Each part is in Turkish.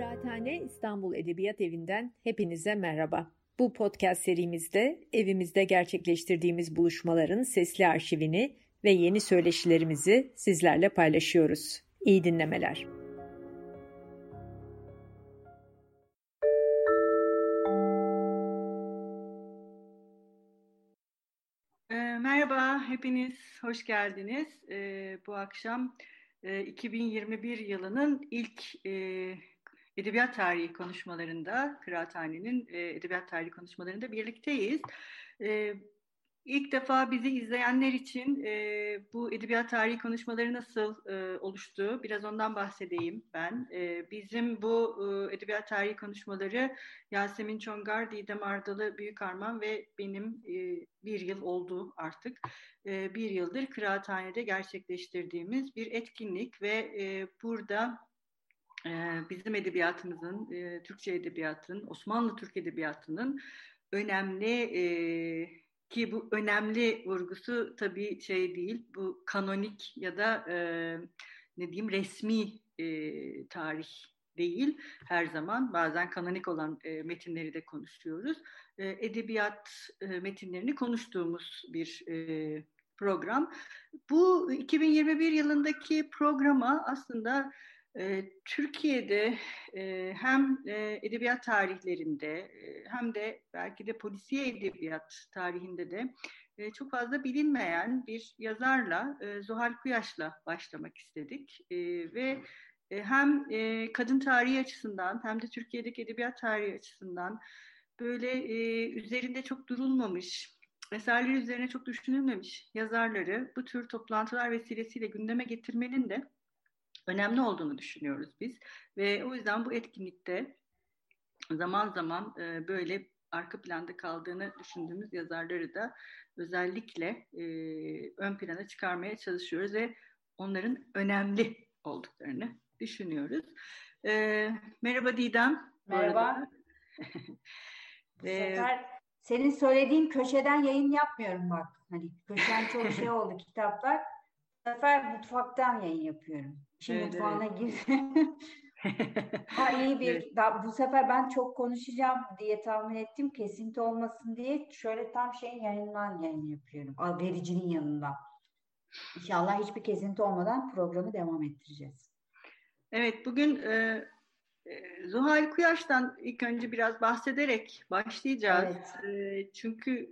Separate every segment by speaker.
Speaker 1: Kıraathane İstanbul Edebiyat Evi'nden hepinize merhaba. Bu podcast serimizde evimizde gerçekleştirdiğimiz buluşmaların sesli arşivini ve yeni söyleşilerimizi sizlerle paylaşıyoruz. İyi dinlemeler.
Speaker 2: Ee, merhaba, hepiniz hoş geldiniz. Ee, bu akşam 2021 e, yılının ilk e, edebiyat tarihi konuşmalarında, Kıraathane'nin e, edebiyat tarihi konuşmalarında birlikteyiz. İlk defa bizi izleyenler için e, bu edebiyat tarihi konuşmaları nasıl e, oluştu? Biraz ondan bahsedeyim ben. E, bizim bu e, edebiyat tarihi konuşmaları Yasemin Çongar, Didem Ardalı Büyükarman ve benim e, bir yıl oldu artık. E, bir yıldır Kıraathane'de gerçekleştirdiğimiz bir etkinlik ve e, burada e, bizim edebiyatımızın, e, Türkçe edebiyatının, Osmanlı Türk edebiyatının önemli... E, ki bu önemli vurgusu tabii şey değil, bu kanonik ya da e, ne diyeyim resmi tarih değil her zaman. Bazen kanonik olan e, metinleri de konuşuyoruz. E, edebiyat e, metinlerini konuştuğumuz bir e, program. Bu 2021 yılındaki programa aslında Türkiye'de e, hem e, edebiyat tarihlerinde e, hem de belki de polisiye edebiyat tarihinde de çok fazla bilinmeyen bir yazarla Zuhal Kuyaş'la başlamak istedik. Ve hem kadın tarihi açısından hem de Türkiye'deki edebiyat tarihi açısından böyle üzerinde çok durulmamış, eserleri üzerine çok düşünülmemiş yazarları bu tür toplantılar vesilesiyle gündeme getirmenin de önemli olduğunu düşünüyoruz biz. Ve o yüzden bu etkinlikte zaman zaman e, böyle arka planda kaldığını düşündüğümüz yazarları da özellikle e, ön plana çıkarmaya çalışıyoruz ve onların önemli olduklarını düşünüyoruz. E, merhaba Didem.
Speaker 3: Merhaba. Bu sefer senin söylediğin köşeden yayın yapmıyorum bak. Hani köşen çok şey oldu kitaplar. Bu sefer mutfaktan yayın yapıyorum. Şimdi evet, mutfağına evet. gir. ha iyi bir evet. da, bu sefer ben çok konuşacağım diye tahmin ettim kesinti olmasın diye şöyle tam şeyin yanından yayın yapıyorum. Vericinin yanında. İnşallah hiçbir kesinti olmadan programı devam ettireceğiz.
Speaker 2: Evet bugün e, e, Zuhal Kuyaş'tan ilk önce biraz bahsederek başlayacağız. Evet. E, çünkü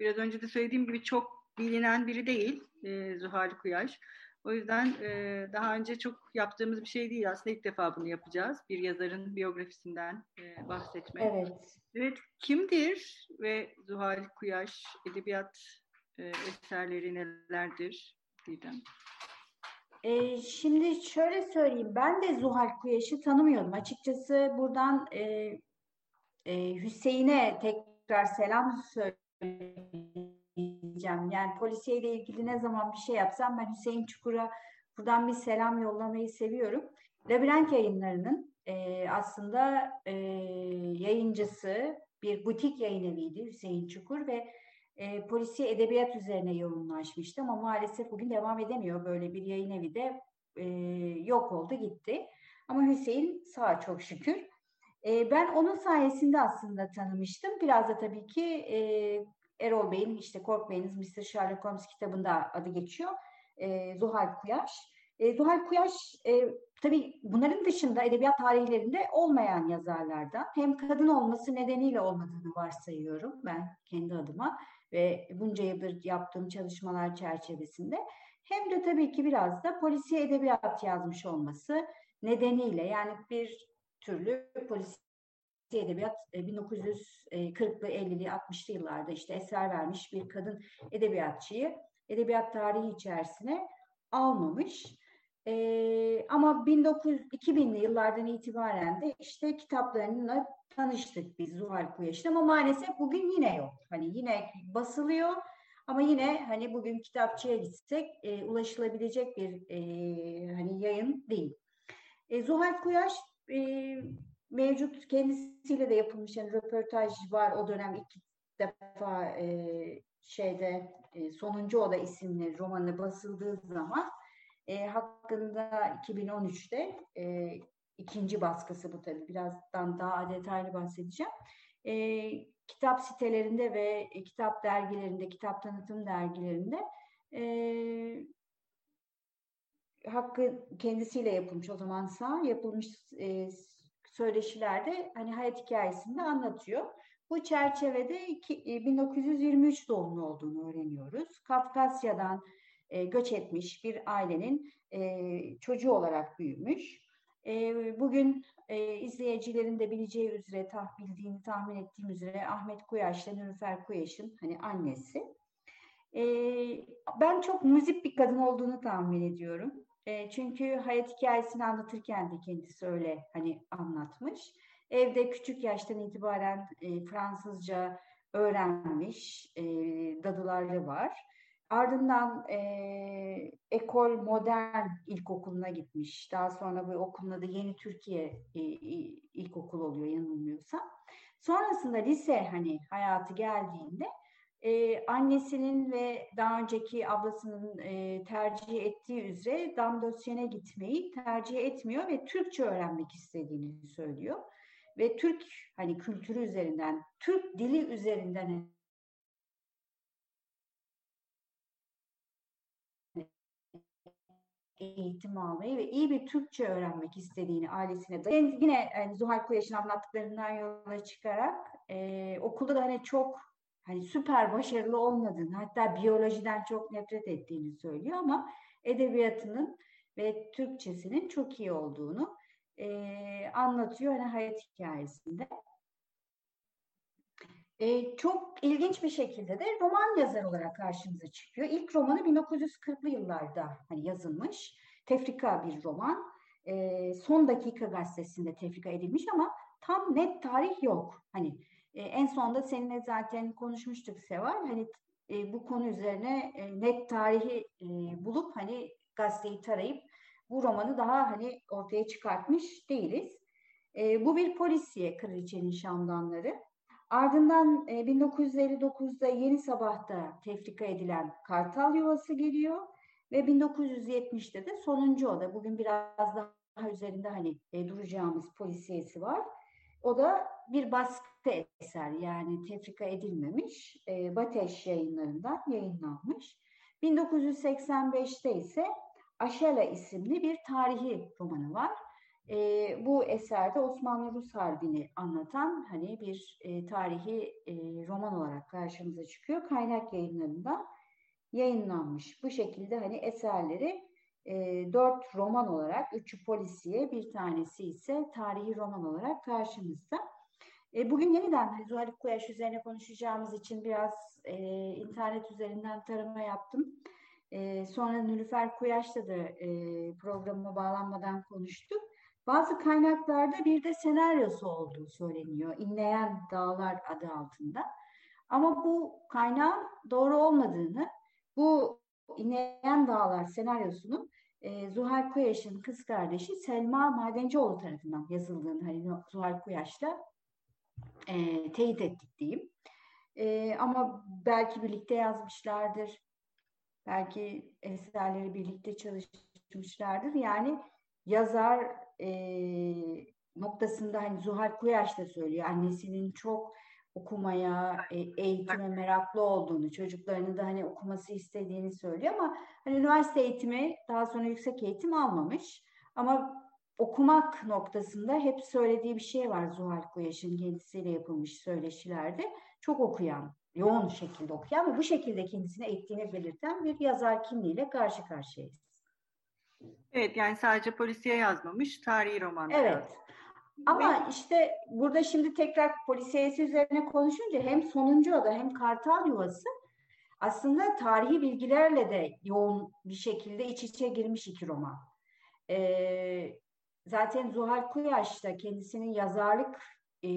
Speaker 2: biraz önce de söylediğim gibi çok bilinen biri değil e, Zuhal Kuyaş. O yüzden e, daha önce çok yaptığımız bir şey değil. Aslında ilk defa bunu yapacağız. Bir yazarın biyografisinden e, bahsetmek.
Speaker 3: Evet.
Speaker 2: Evet, kimdir ve Zuhal Kuyaş edebiyat e, eserleri nelerdir Didem?
Speaker 3: E, şimdi şöyle söyleyeyim. Ben de Zuhal Kuyaş'ı tanımıyordum. Açıkçası buradan e, e, Hüseyin'e tekrar selam söyleyeyim diyeceğim. Yani polisiyeyle ilgili ne zaman bir şey yapsam ben Hüseyin Çukur'a buradan bir selam yollamayı seviyorum. Labirent yayınlarının e, aslında e, yayıncısı bir butik yayın eviydi Hüseyin Çukur ve e, polisiye edebiyat üzerine yoğunlaşmıştı ama maalesef bugün devam edemiyor. Böyle bir yayın evi de e, yok oldu gitti. Ama Hüseyin sağ çok şükür. E, ben onun sayesinde aslında tanımıştım. Biraz da tabii ki e, Erol Bey'in işte Korkmayınız Mr. Sherlock Holmes kitabında adı geçiyor. E, Zuhal Kuyaş. E, Zuhal Kuyaş e, tabii bunların dışında edebiyat tarihlerinde olmayan yazarlardan. Hem kadın olması nedeniyle olmadığını varsayıyorum ben kendi adıma ve bunca yıldır yaptığım çalışmalar çerçevesinde. Hem de tabii ki biraz da polisiye edebiyat yazmış olması nedeniyle yani bir türlü polisiye edebiyat 1940'lı, 50'li, 60'lı yıllarda işte eser vermiş bir kadın edebiyatçıyı edebiyat tarihi içerisine almamış. Ee, ama 1900, 2000'li yıllardan itibaren de işte kitaplarıyla tanıştık biz Zuhal Kuyaş'ın ama maalesef bugün yine yok. Hani yine basılıyor ama yine hani bugün kitapçıya gitsek e, ulaşılabilecek bir e, hani yayın değil. E, Zuhal Kuyaş e, mevcut kendisiyle de yapılmış yani röportaj var o dönem iki defa e, şeyde e, Sonuncu Oda isimli romanı basıldığı zaman e, hakkında 2013'te e, ikinci baskısı bu tabii. Birazdan daha detaylı bahsedeceğim. E, kitap sitelerinde ve e, kitap dergilerinde, kitap tanıtım dergilerinde e, hakkı kendisiyle yapılmış o zaman sağ yapılmış e, söyleşilerde hani hayat hikayesini anlatıyor. Bu çerçevede iki, 1923 e, doğumlu olduğunu öğreniyoruz. Kafkasya'dan e, göç etmiş bir ailenin e, çocuğu olarak büyümüş. Bugün e, izleyicilerin de bileceği üzere, tah, bildiğini tahmin ettiğim üzere Ahmet Kuyaş'la Nülüfer Kuyaş'ın hani annesi. Ben çok müzik bir kadın olduğunu tahmin ediyorum. E, çünkü hayat hikayesini anlatırken de kendisi öyle hani anlatmış. Evde küçük yaştan itibaren e, Fransızca öğrenmiş, e, dadıları var. Ardından e, Ekol Modern İlkokulu'na gitmiş. Daha sonra bu okulun adı Yeni Türkiye e, İlkokul oluyor yanılmıyorsam. Sonrasında lise hani hayatı geldiğinde e, annesinin ve daha önceki ablasının e, tercih ettiği üzere Damdosyen'e gitmeyi tercih etmiyor ve Türkçe öğrenmek istediğini söylüyor. Ve Türk hani kültürü üzerinden, Türk dili üzerinden eğitim almayı ve iyi bir Türkçe öğrenmek istediğini ailesine de yine yani Zuhal Kuyaş'ın anlattıklarından yola çıkarak e, okulda da hani çok hani süper başarılı olmadığını hatta biyolojiden çok nefret ettiğini söylüyor ama edebiyatının ve Türkçesinin çok iyi olduğunu e, anlatıyor hani hayat hikayesinde. E, çok ilginç bir şekilde de roman yazar olarak karşımıza çıkıyor. İlk romanı 1940'lı yıllarda hani yazılmış. Tefrika bir roman. E, Son Dakika gazetesinde tefrika edilmiş ama tam net tarih yok. Hani e, en sonunda seninle zaten konuşmuştuk Seval. Hani e, bu konu üzerine e, net tarihi e, bulup hani gazeteyi tarayıp bu romanı daha hani ortaya çıkartmış değiliz. E, bu bir polisiye Kraliçenin Şamdanları. Ardından e, 1959'da Yeni Sabah'ta tefrika edilen Kartal Yuvası geliyor ve 1970'te de Sonuncu Oda. Bugün biraz daha üzerinde hani e, duracağımız polisiyesi var. O da bir baskı eser yani tefrika edilmemiş. E, Bateş yayınlarından yayınlanmış. 1985'te ise Aşela isimli bir tarihi romanı var. E, bu eserde Osmanlı Rus Harbi'ni anlatan hani bir e, tarihi e, roman olarak karşımıza çıkıyor. Kaynak yayınlarından yayınlanmış. Bu şekilde hani eserleri dört roman olarak, üçü polisiye, bir tanesi ise tarihi roman olarak karşımızda. E, bugün yeniden hani Zuhal Kuyaş üzerine konuşacağımız için biraz e, internet üzerinden tarama yaptım. E, sonra Nülüfer Kuyaş'la da e, programa bağlanmadan konuştuk. Bazı kaynaklarda bir de senaryosu olduğu söyleniyor. İnleyen Dağlar adı altında. Ama bu kaynağın doğru olmadığını, bu İnleyen Dağlar senaryosunun e, Zuhal Kuyaş'ın kız kardeşi Selma Madencioğlu tarafından yazıldığını hani Zuhal Kuyaş'la e, teyit ettik diyeyim. E, ama belki birlikte yazmışlardır. Belki eserleri birlikte çalışmışlardır. Yani yazar e, noktasında hani Zuhal Kuyaş da söylüyor. Annesinin çok okumaya, e, eğitime meraklı olduğunu, çocuklarını da hani okuması istediğini söylüyor ama hani üniversite eğitimi, daha sonra yüksek eğitim almamış. Ama okumak noktasında hep söylediği bir şey var Zuhal Kuyaş'ın kendisiyle yapılmış söyleşilerde. Çok okuyan, yoğun şekilde okuyan ve bu şekilde kendisine eğittiğini belirten bir yazar kimliğiyle karşı karşıyayız.
Speaker 2: Evet yani sadece polisiye yazmamış, tarihi roman.
Speaker 3: Evet. Ama işte burada şimdi tekrar polisiyesi üzerine konuşunca hem sonuncu oda hem kartal yuvası aslında tarihi bilgilerle de yoğun bir şekilde iç içe girmiş iki roman. Ee, zaten Zuhal Kuyaş da kendisinin yazarlık e,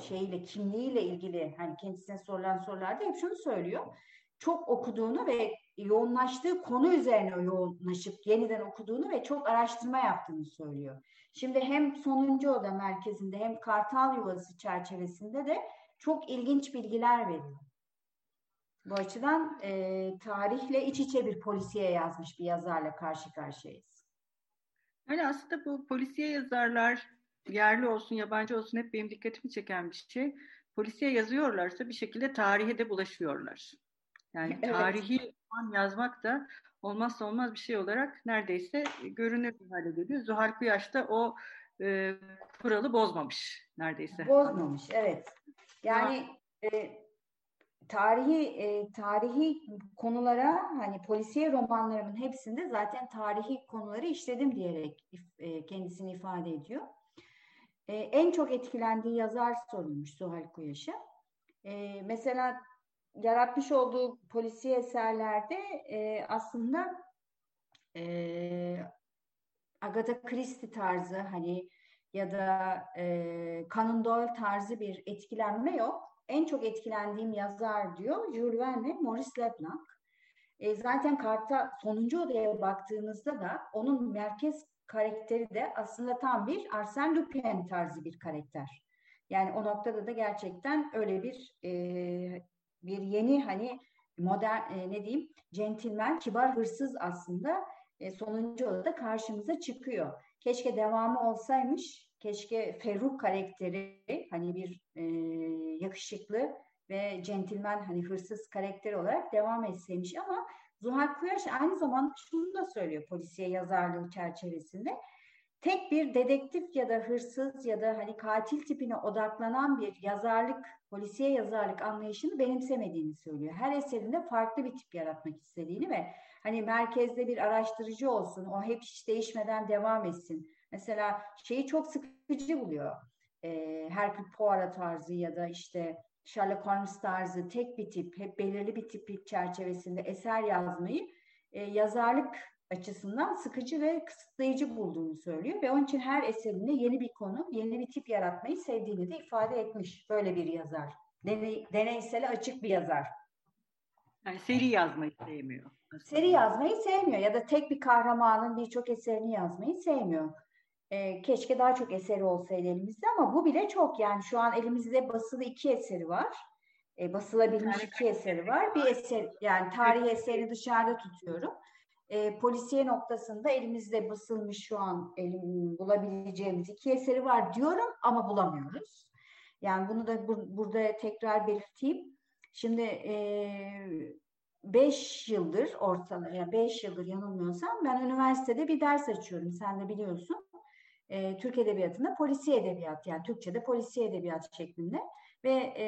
Speaker 3: şeyle kimliğiyle ilgili hani kendisine sorulan sorularda hep şunu söylüyor. Çok okuduğunu ve yoğunlaştığı konu üzerine yoğunlaşıp yeniden okuduğunu ve çok araştırma yaptığını söylüyor. Şimdi hem sonuncu oda merkezinde hem Kartal Yuvası çerçevesinde de çok ilginç bilgiler veriyor. Bu açıdan e, tarihle iç içe bir polisiye yazmış bir yazarla karşı karşıyayız.
Speaker 2: Yani aslında bu polisiye yazarlar yerli olsun yabancı olsun hep benim dikkatimi çeken bir şey. Polisiye yazıyorlarsa bir şekilde tarihe de bulaşıyorlar. Yani evet. tarihi yazmak da olmazsa olmaz bir şey olarak neredeyse görünür bir hale geliyor. Zuhal Kuyaş da o e, kuralı bozmamış neredeyse.
Speaker 3: Bozmamış, evet. Yani e, tarihi e, tarihi konulara hani polisiye romanlarımın hepsinde zaten tarihi konuları işledim diyerek e, kendisini ifade ediyor. E, en çok etkilendiği yazar sorulmuş Suhal Kuyaş'a. E, mesela yaratmış olduğu polisiye eserlerde e, aslında e, Agatha Christie tarzı hani ya da e, Conan Doyle tarzı bir etkilenme yok en çok etkilendiğim yazar diyor Jules Verne ve Maurice Leblanc. E, zaten karta sonuncu odaya baktığınızda da onun merkez karakteri de aslında tam bir Arsène Lupin tarzı bir karakter. Yani o noktada da gerçekten öyle bir e, bir yeni hani modern e, ne diyeyim centilmen kibar hırsız aslında e, sonuncu odada karşımıza çıkıyor. Keşke devamı olsaymış keşke Ferruh karakteri hani bir e, yakışıklı ve centilmen hani hırsız karakteri olarak devam etseymiş ama Zuhal Kuyaş aynı zamanda şunu da söylüyor polisiye yazarlığı çerçevesinde. Tek bir dedektif ya da hırsız ya da hani katil tipine odaklanan bir yazarlık, polisiye yazarlık anlayışını benimsemediğini söylüyor. Her eserinde farklı bir tip yaratmak istediğini ve hani merkezde bir araştırıcı olsun, o hep hiç değişmeden devam etsin Mesela şeyi çok sıkıcı buluyor. E, Hercule Poirot tarzı ya da işte Sherlock Holmes tarzı tek bir tip, hep belirli bir tip çerçevesinde eser yazmayı e, yazarlık açısından sıkıcı ve kısıtlayıcı bulduğunu söylüyor ve onun için her eserinde yeni bir konu, yeni bir tip yaratmayı sevdiğini de ifade etmiş böyle bir yazar. Deney, deneysel açık bir yazar.
Speaker 2: Yani seri yazmayı sevmiyor.
Speaker 3: Seri yazmayı sevmiyor ya da tek bir kahramanın birçok eserini yazmayı sevmiyor. E, keşke daha çok eseri olsaydı elimizde ama bu bile çok yani şu an elimizde basılı iki eseri var. E, basılabilmiş iki eseri var. Bir eser yani tarihi eserini dışarıda tutuyorum. E, polisiye noktasında elimizde basılmış şu an elim, bulabileceğimiz iki eseri var diyorum ama bulamıyoruz. Yani bunu da bu, burada tekrar belirteyim. Şimdi e, beş yıldır ortalama yani beş yıldır yanılmıyorsam ben üniversitede bir ders açıyorum. Sen de biliyorsun e, Türk Edebiyatı'nda polisiye edebiyat yani Türkçe'de polisiye edebiyat şeklinde ve e,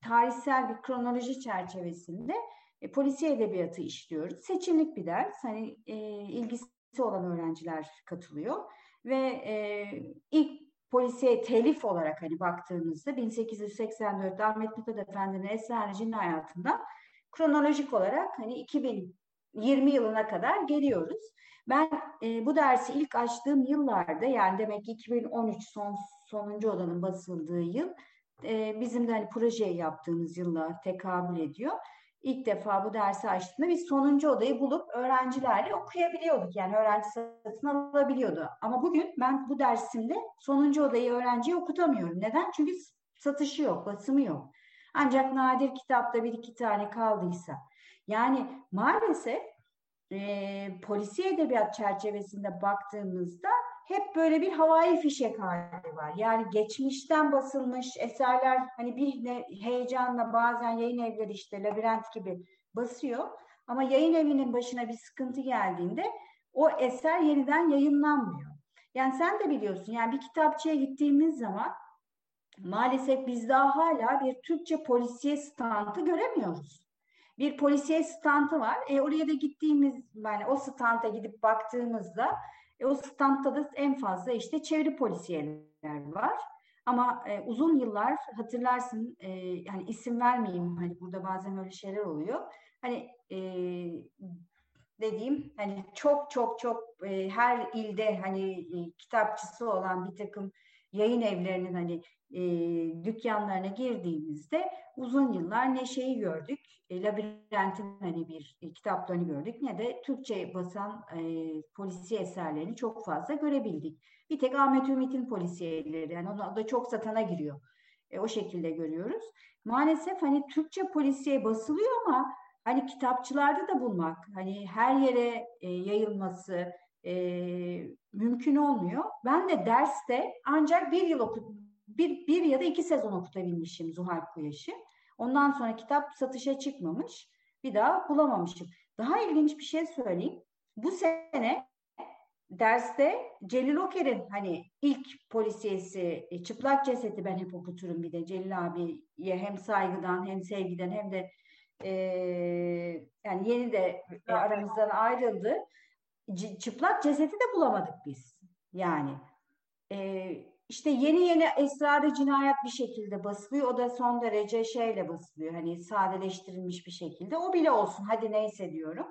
Speaker 3: tarihsel bir kronoloji çerçevesinde e, polisiye edebiyatı işliyoruz. Seçimlik bir ders. Hani e, ilgisi olan öğrenciler katılıyor ve e, ilk polisiye telif olarak hani baktığımızda 1884'te Ahmet Mithat Efendi'nin Esrarcı'nın hayatında kronolojik olarak hani 2020 yılına kadar geliyoruz. Ben e, bu dersi ilk açtığım yıllarda yani demek ki 2013 son sonuncu odanın basıldığı yıl e, bizim de hani projeyi yaptığımız yılla tekabül ediyor. İlk defa bu dersi açtığımda biz sonuncu odayı bulup öğrencilerle okuyabiliyorduk. Yani öğrenci satın alabiliyordu. Ama bugün ben bu dersimde sonuncu odayı öğrenciye okutamıyorum. Neden? Çünkü satışı yok, basımı yok. Ancak nadir kitapta bir iki tane kaldıysa. Yani maalesef e, polisiye edebiyat çerçevesinde baktığımızda hep böyle bir havai fişek hali var. Yani geçmişten basılmış eserler hani bir heyecanla bazen yayın evleri işte labirent gibi basıyor. Ama yayın evinin başına bir sıkıntı geldiğinde o eser yeniden yayınlanmıyor. Yani sen de biliyorsun yani bir kitapçıya gittiğimiz zaman maalesef biz daha hala bir Türkçe polisiye standı göremiyoruz bir polisiye standı var. E, oraya da gittiğimiz yani o standa gidip baktığımızda e, o standta da en fazla işte çevre polisiyeler var. Ama e, uzun yıllar hatırlarsın e, yani isim vermeyeyim hani burada bazen öyle şeyler oluyor. Hani e, dediğim hani çok çok çok e, her ilde hani e, kitapçısı olan bir takım yayın evlerinin hani e, dükkanlarına girdiğimizde uzun yıllar ne şeyi gördük, e, labirentin hani bir e, kitaplarını gördük ne de Türkçe basan e, polisiye eserlerini çok fazla görebildik. Bir tek Ahmet Ümit'in polisiyeleri yani o da çok satana giriyor. E, o şekilde görüyoruz. Maalesef hani Türkçe polisiye basılıyor ama hani kitapçılarda da bulmak, hani her yere e, yayılması, e, mümkün olmuyor. Ben de derste ancak bir yıl oku, bir, bir ya da iki sezon okutabilmişim Zuhal Kuyaş'ı. Ondan sonra kitap satışa çıkmamış. Bir daha bulamamışım. Daha ilginç bir şey söyleyeyim. Bu sene derste Celil Oker'in hani ilk polisiyesi e, çıplak cesedi ben hep okuturum bir de Celil abiye hem saygıdan hem sevgiden hem de e, yani yeni de e, aramızdan ayrıldı. Çıplak cesedi de bulamadık biz. Yani e, işte yeni yeni esrarı cinayet bir şekilde basılıyor. O da son derece şeyle basılıyor. Hani sadeleştirilmiş bir şekilde. O bile olsun hadi neyse diyorum.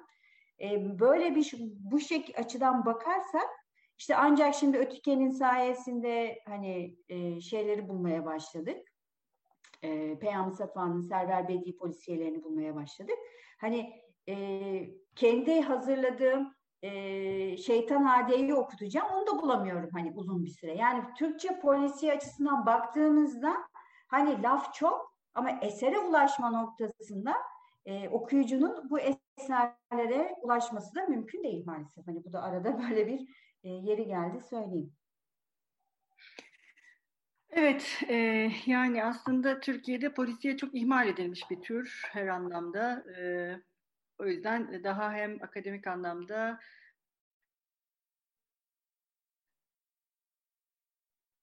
Speaker 3: E, böyle bir bu şek açıdan bakarsak işte ancak şimdi Ötüken'in sayesinde hani e, şeyleri bulmaya başladık. E, Peyami Safa'nın Server Bedi polisiyelerini bulmaya başladık. Hani e, kendi hazırladığım e, Şeytan Ade'yi okutacağım. Onu da bulamıyorum hani uzun bir süre. Yani Türkçe polisiye açısından baktığımızda hani laf çok ama esere ulaşma noktasında e, okuyucunun bu eserlere ulaşması da mümkün değil maalesef. Hani bu da arada böyle bir e, yeri geldi söyleyeyim.
Speaker 2: Evet, e, yani aslında Türkiye'de polisiye çok ihmal edilmiş bir tür her anlamda. E, o yüzden daha hem akademik anlamda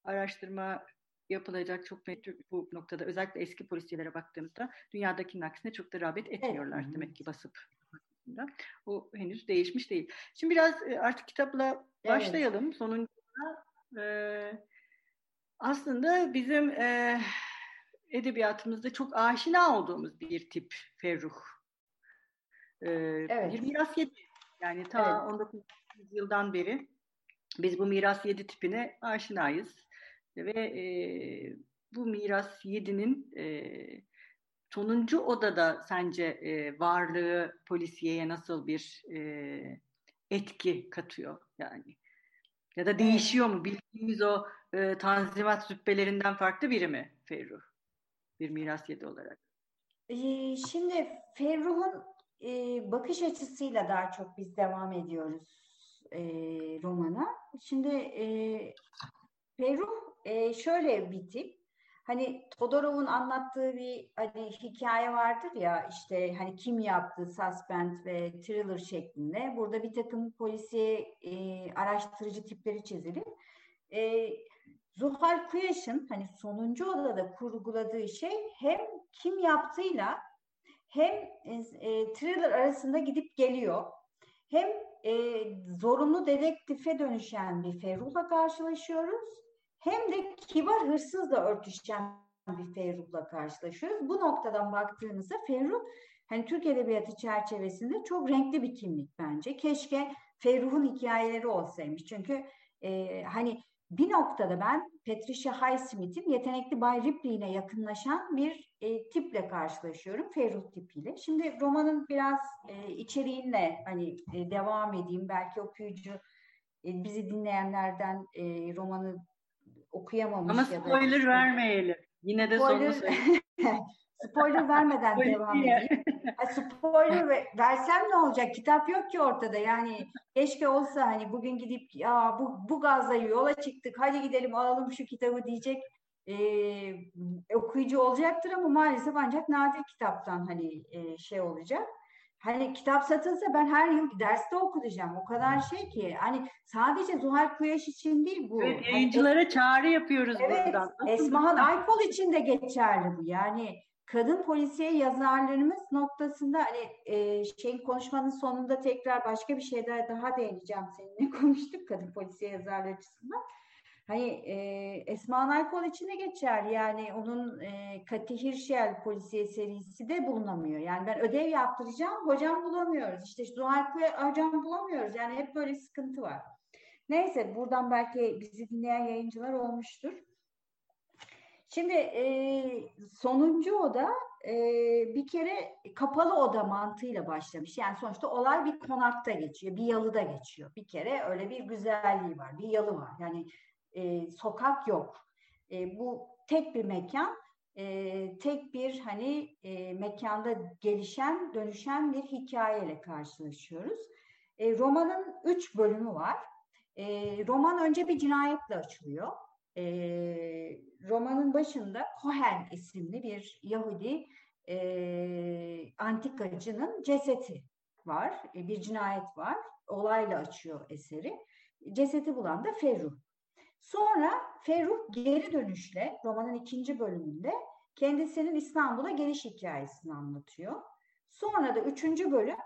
Speaker 2: araştırma yapılacak çok bu noktada özellikle eski polisiyelere baktığımızda dünyadakinin aksine çok da rağbet etmiyorlar evet. demek ki basıp o henüz değişmiş değil. Şimdi biraz e, artık kitapla başlayalım. Evet. Sonuncunda e, aslında bizim e, edebiyatımızda çok aşina olduğumuz bir tip Ferruh. E, evet. Bir miras yedi. Yani ta evet. 19. yıldan beri biz bu miras yedi tipine aşinayız. Ve e, bu miras yedinin e, sonuncu odada sence e, varlığı polisiyeye nasıl bir e, etki katıyor yani? Ya da değişiyor mu? Bildiğimiz o e, tanzimat züppelerinden farklı biri mi Ferruh? Bir miras yedi olarak.
Speaker 3: Şimdi Ferruh'un e, bakış açısıyla daha çok biz devam ediyoruz e, romana. Şimdi e, Ferruh e, şöyle bir tip. Hani Todorov'un anlattığı bir hani hikaye vardır ya işte hani kim yaptı suspend ve thriller şeklinde. Burada bir takım polisiye e, araştırıcı tipleri çizilir. E, Zuhal Kuyaş'ın hani sonuncu odada kurguladığı şey hem kim yaptığıyla hem e, thriller arasında gidip geliyor. Hem e, zorunlu dedektife dönüşen bir Ferruh'la karşılaşıyoruz hem de kibar hırsızla örtüşen bir Ferruh'la karşılaşıyoruz. Bu noktadan baktığımızda Ferruh hani Türk Edebiyatı çerçevesinde çok renkli bir kimlik bence. Keşke Ferruh'un hikayeleri olsaymış. Çünkü e, hani bir noktada ben Patricia Highsmith'in yetenekli Bay Ripley'ine yakınlaşan bir e, tiple karşılaşıyorum. Ferruh tipiyle. Şimdi romanın biraz e, içeriğinle hani e, devam edeyim. Belki okuyucu e, bizi dinleyenlerden e, romanı okuyamamış
Speaker 2: Ama
Speaker 3: ya
Speaker 2: da. spoiler vermeyelim. Yine de spoiler... sonunu
Speaker 3: spoiler vermeden devam edeyim. spoiler versem ne olacak? Kitap yok ki ortada. Yani keşke olsa hani bugün gidip ya bu, bu gazla yola çıktık hadi gidelim alalım şu kitabı diyecek e, okuyucu olacaktır ama maalesef ancak nadir kitaptan hani e, şey olacak. Hani kitap satılsa ben her yıl derste okutacağım. O kadar şey ki. Hani sadece Zuhal Kuyaş için değil bu.
Speaker 2: Evet, hani yayıncılara hani, çağrı yapıyoruz
Speaker 3: evet, buradan. Esmahan Aykol için de geçerli bu. Yani kadın polisiye yazarlarımız noktasında hani e, şeyin konuşmanın sonunda tekrar başka bir şeyler daha değineceğim seninle konuştuk kadın polisiye yazarlar açısından. Hani e, Esma Naykol için de geçer. Yani onun e, Kati Hirşel polisiye serisi de bulunamıyor. Yani ben ödev yaptıracağım, hocam bulamıyoruz. İşte Zuhal hocam bulamıyoruz. Yani hep böyle sıkıntı var. Neyse buradan belki bizi dinleyen yayıncılar olmuştur. Şimdi e, sonuncu oda e, bir kere kapalı oda mantığıyla başlamış. Yani sonuçta olay bir konakta geçiyor, bir yalıda geçiyor. Bir kere öyle bir güzelliği var, bir yalı var. Yani e, sokak yok. E, bu tek bir mekan, e, tek bir hani e, mekanda gelişen, dönüşen bir hikayeyle karşılaşıyoruz. E, romanın üç bölümü var. E, roman önce bir cinayetle açılıyor. E, romanın başında Cohen isimli bir Yahudi e, antikacının cesedi var. E, bir cinayet var. Olayla açıyor eseri. Cesedi bulan da Ferruh. Sonra Ferruh geri dönüşle romanın ikinci bölümünde kendisinin İstanbul'a geliş hikayesini anlatıyor. Sonra da üçüncü bölüm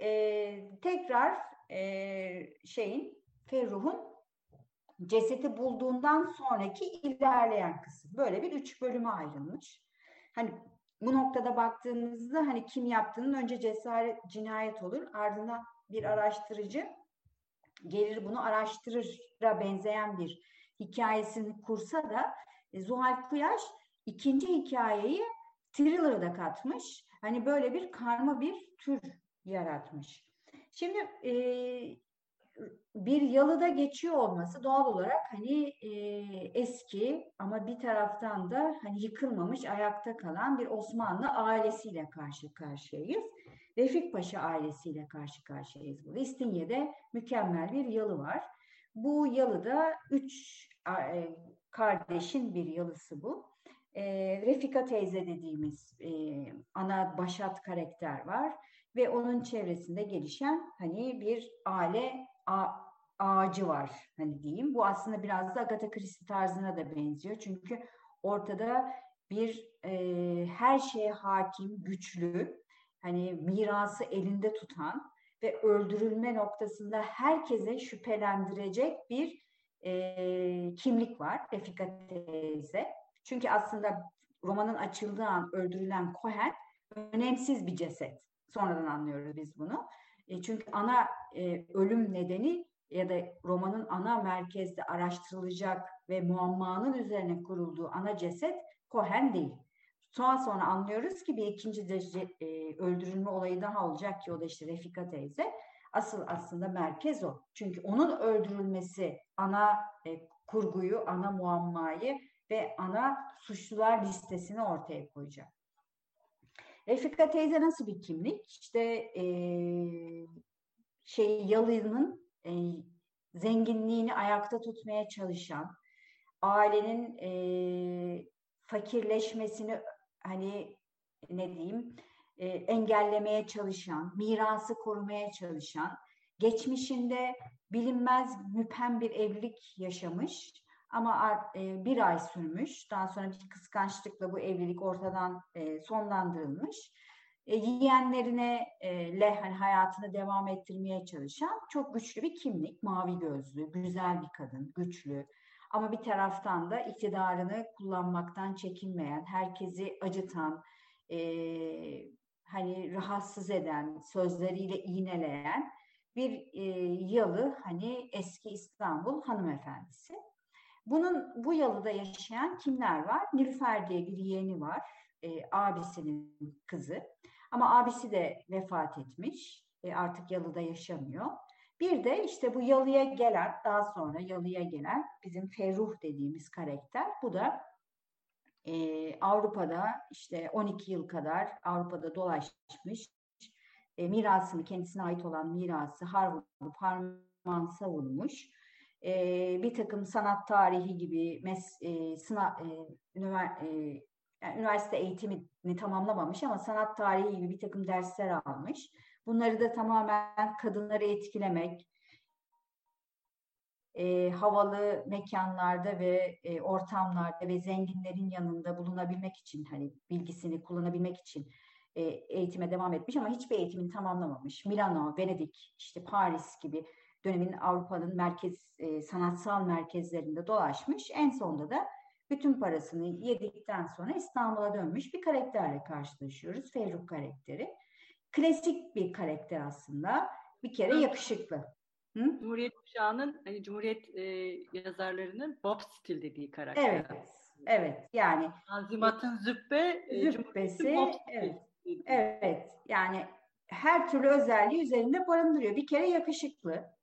Speaker 3: e, tekrar e, şeyin Ferruh'un cesedi bulduğundan sonraki ilerleyen kısım. Böyle bir üç bölüme ayrılmış. Hani bu noktada baktığımızda hani kim yaptığının önce cesaret cinayet olur ardından bir araştırıcı gelir bunu araştırıra benzeyen bir hikayesini kursa da e, Zuhal Kuyaş ikinci hikayeyi thriller'a da katmış. Hani böyle bir karma bir tür yaratmış. Şimdi e, bir yalıda geçiyor olması doğal olarak hani e, eski ama bir taraftan da hani yıkılmamış ayakta kalan bir Osmanlı ailesiyle karşı karşıyayız. Refik Paşa ailesiyle karşı karşıyayız burada. İstinye'de mükemmel bir yalı var. Bu yalıda üç e, kardeşin bir yalısı bu. E, Refika teyze dediğimiz e, ana başat karakter var ve onun çevresinde gelişen hani bir aile a, ağacı var hani diyeyim. Bu aslında biraz da Agatha Christie tarzına da benziyor. Çünkü ortada bir e, her şeye hakim, güçlü, hani mirası elinde tutan ve öldürülme noktasında herkese şüphelendirecek bir e, kimlik var Refika teyze. Çünkü aslında romanın açıldığı an öldürülen Cohen önemsiz bir ceset. Sonradan anlıyoruz biz bunu. E, çünkü ana e, ölüm nedeni ya da romanın ana merkezde araştırılacak ve muammanın üzerine kurulduğu ana ceset Cohen değil. Sonra sonra anlıyoruz ki bir ikinci derece e, öldürülme olayı daha olacak ki o da işte Refika teyze. Asıl aslında merkez o. Çünkü onun öldürülmesi ana kurguyu, ana muammayı ve ana suçlular listesini ortaya koyacak. Refika teyze nasıl bir kimlik? İşte e, şey Yalı'nın e, zenginliğini ayakta tutmaya çalışan, ailenin e, fakirleşmesini hani ne diyeyim e, engellemeye çalışan, mirası korumaya çalışan, geçmişinde bilinmez müphem bir evlilik yaşamış ama e, bir ay sürmüş. Daha sonra bir kıskançlıkla bu evlilik ortadan e, sonlandırılmış. E, yeğenlerine e, le hani hayatını devam ettirmeye çalışan çok güçlü bir kimlik. Mavi gözlü, güzel bir kadın, güçlü. Ama bir taraftan da iktidarını kullanmaktan çekinmeyen, herkesi acıtan, e, hani rahatsız eden, sözleriyle iğneleyen bir e, yalı hani eski İstanbul hanımefendisi. Bunun bu yalıda yaşayan kimler var? Nilüfer diye bir yeğeni var. E, abisinin kızı. Ama abisi de vefat etmiş. E, artık yalıda yaşamıyor. Bir de işte bu yalıya gelen, daha sonra yalıya gelen bizim Ferruh dediğimiz karakter. Bu da e, Avrupa'da işte 12 yıl kadar Avrupa'da dolaşmış. E, mirasını, kendisine ait olan mirası har vurup harman savunmuş e, bir takım sanat tarihi gibi mes, e, sınav, e, ünivers, e, yani üniversite eğitimini tamamlamamış ama sanat tarihi gibi bir takım dersler almış. Bunları da tamamen kadınları etkilemek, e, havalı mekanlarda ve e, ortamlarda ve zenginlerin yanında bulunabilmek için hani bilgisini kullanabilmek için e, eğitime devam etmiş ama hiçbir eğitimini tamamlamamış. Milano, Venedik, işte Paris gibi dönemin Avrupa'nın merkez e, sanatsal merkezlerinde dolaşmış. En sonunda da bütün parasını yedikten sonra İstanbul'a dönmüş bir karakterle karşılaşıyoruz. Ferruh karakteri. Klasik bir karakter aslında. Bir kere yakışıklı.
Speaker 2: Hı? Cumhuriyet kuşağının, hani Cumhuriyet e, yazarlarının Bob stil dediği karakter.
Speaker 3: Evet, evet. Yani
Speaker 2: Tanzimat'ın züppe,
Speaker 3: e, züppesi, evet, evet. Yani her türlü özelliği üzerinde barındırıyor. Bir kere yakışıklı.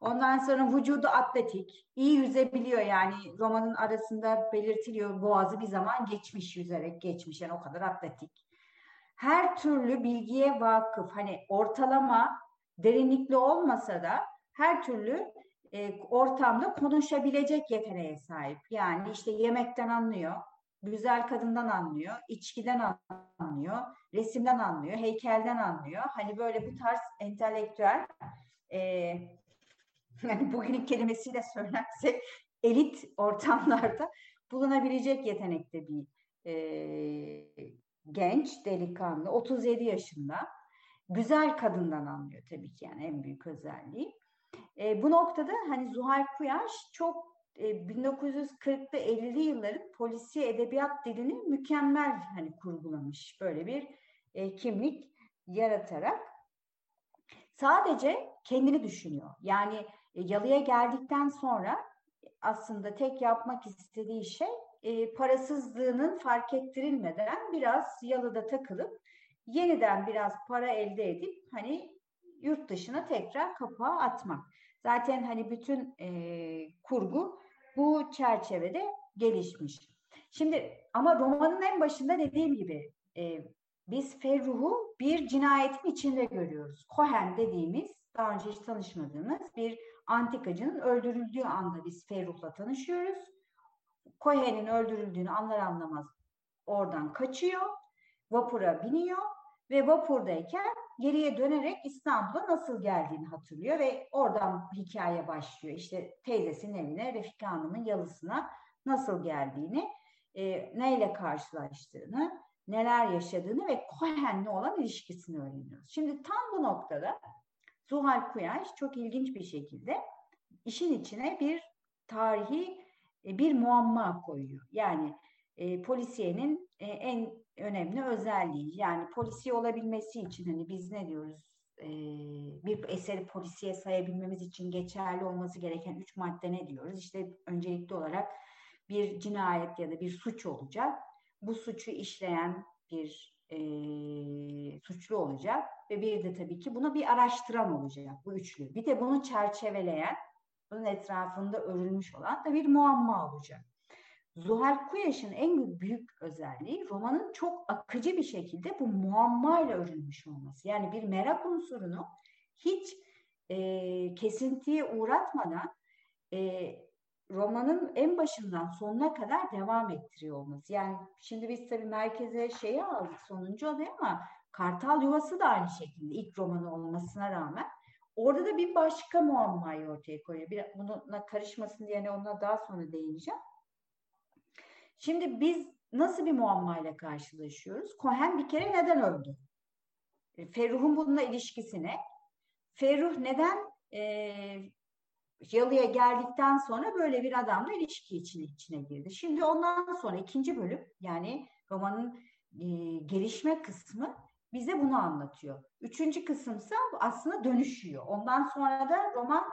Speaker 3: Ondan sonra vücudu atletik, iyi yüzebiliyor yani romanın arasında belirtiliyor boğazı bir zaman geçmiş yüzerek geçmiş yani o kadar atletik. Her türlü bilgiye vakıf hani ortalama derinlikli olmasa da her türlü e, ortamda konuşabilecek yeteneğe sahip. Yani işte yemekten anlıyor, güzel kadından anlıyor, içkiden anlıyor, resimden anlıyor, heykelden anlıyor. Hani böyle bu tarz entelektüel e, yani bugünün kelimesiyle söylersek elit ortamlarda bulunabilecek yetenekte bir e, genç, delikanlı, 37 yaşında. Güzel kadından anlıyor tabii ki yani en büyük özelliği. E, bu noktada hani Zuhal Kuyaş çok e, 1940'lı 50'li yılların polisiye edebiyat dilini mükemmel hani kurgulamış. Böyle bir e, kimlik yaratarak sadece kendini düşünüyor. Yani yalıya geldikten sonra aslında tek yapmak istediği şey e, parasızlığının fark ettirilmeden biraz yalıda takılıp yeniden biraz para elde edip hani yurt dışına tekrar kapağı atmak. Zaten hani bütün e, kurgu bu çerçevede gelişmiş. Şimdi ama romanın en başında dediğim gibi e, biz Ferruh'u bir cinayetin içinde görüyoruz. Cohen dediğimiz daha önce hiç tanışmadığımız bir antikacının öldürüldüğü anda biz Ferruh'la tanışıyoruz. Cohen'in öldürüldüğünü anlar anlamaz oradan kaçıyor, vapura biniyor ve vapurdayken geriye dönerek İstanbul'a nasıl geldiğini hatırlıyor ve oradan hikaye başlıyor. İşte teyzesinin evine, Refika Hanım'ın yalısına nasıl geldiğini, e, neyle karşılaştığını, neler yaşadığını ve Cohen'le olan ilişkisini öğreniyoruz. Şimdi tam bu noktada Zuhal Kuyaş çok ilginç bir şekilde işin içine bir tarihi e, bir muamma koyuyor. Yani e, polisiyenin e, en önemli özelliği. Yani polisiye olabilmesi için hani biz ne diyoruz? E, bir eseri polisiye sayabilmemiz için geçerli olması gereken üç madde ne diyoruz? İşte öncelikli olarak bir cinayet ya da bir suç olacak. Bu suçu işleyen bir e, suçlu olacak ve bir de tabii ki buna bir araştıran olacak bu üçlü. Bir de bunu çerçeveleyen, bunun etrafında örülmüş olan da bir muamma olacak. Zuhal Kuyaş'ın en büyük özelliği romanın çok akıcı bir şekilde bu muammayla örülmüş olması. Yani bir merak unsurunu hiç e, kesintiye uğratmadan e, romanın en başından sonuna kadar devam ettiriyor olması. Yani şimdi biz tabii merkeze şeyi aldık sonuncu adayı ama Kartal Yuvası da aynı şekilde ilk romanı olmasına rağmen orada da bir başka muammayı ortaya koyuyor. Bir, bununla karışmasın diye yani ona daha sonra değineceğim. Şimdi biz nasıl bir muammayla karşılaşıyoruz? Cohen bir kere neden öldü? E, Ferruh'un bununla ilişkisine. Ferruh neden e, Yalı'ya geldikten sonra böyle bir adamla ilişki içine, içine girdi. Şimdi ondan sonra ikinci bölüm yani romanın e, gelişme kısmı bize bunu anlatıyor. Üçüncü kısımsa aslında dönüşüyor. Ondan sonra da roman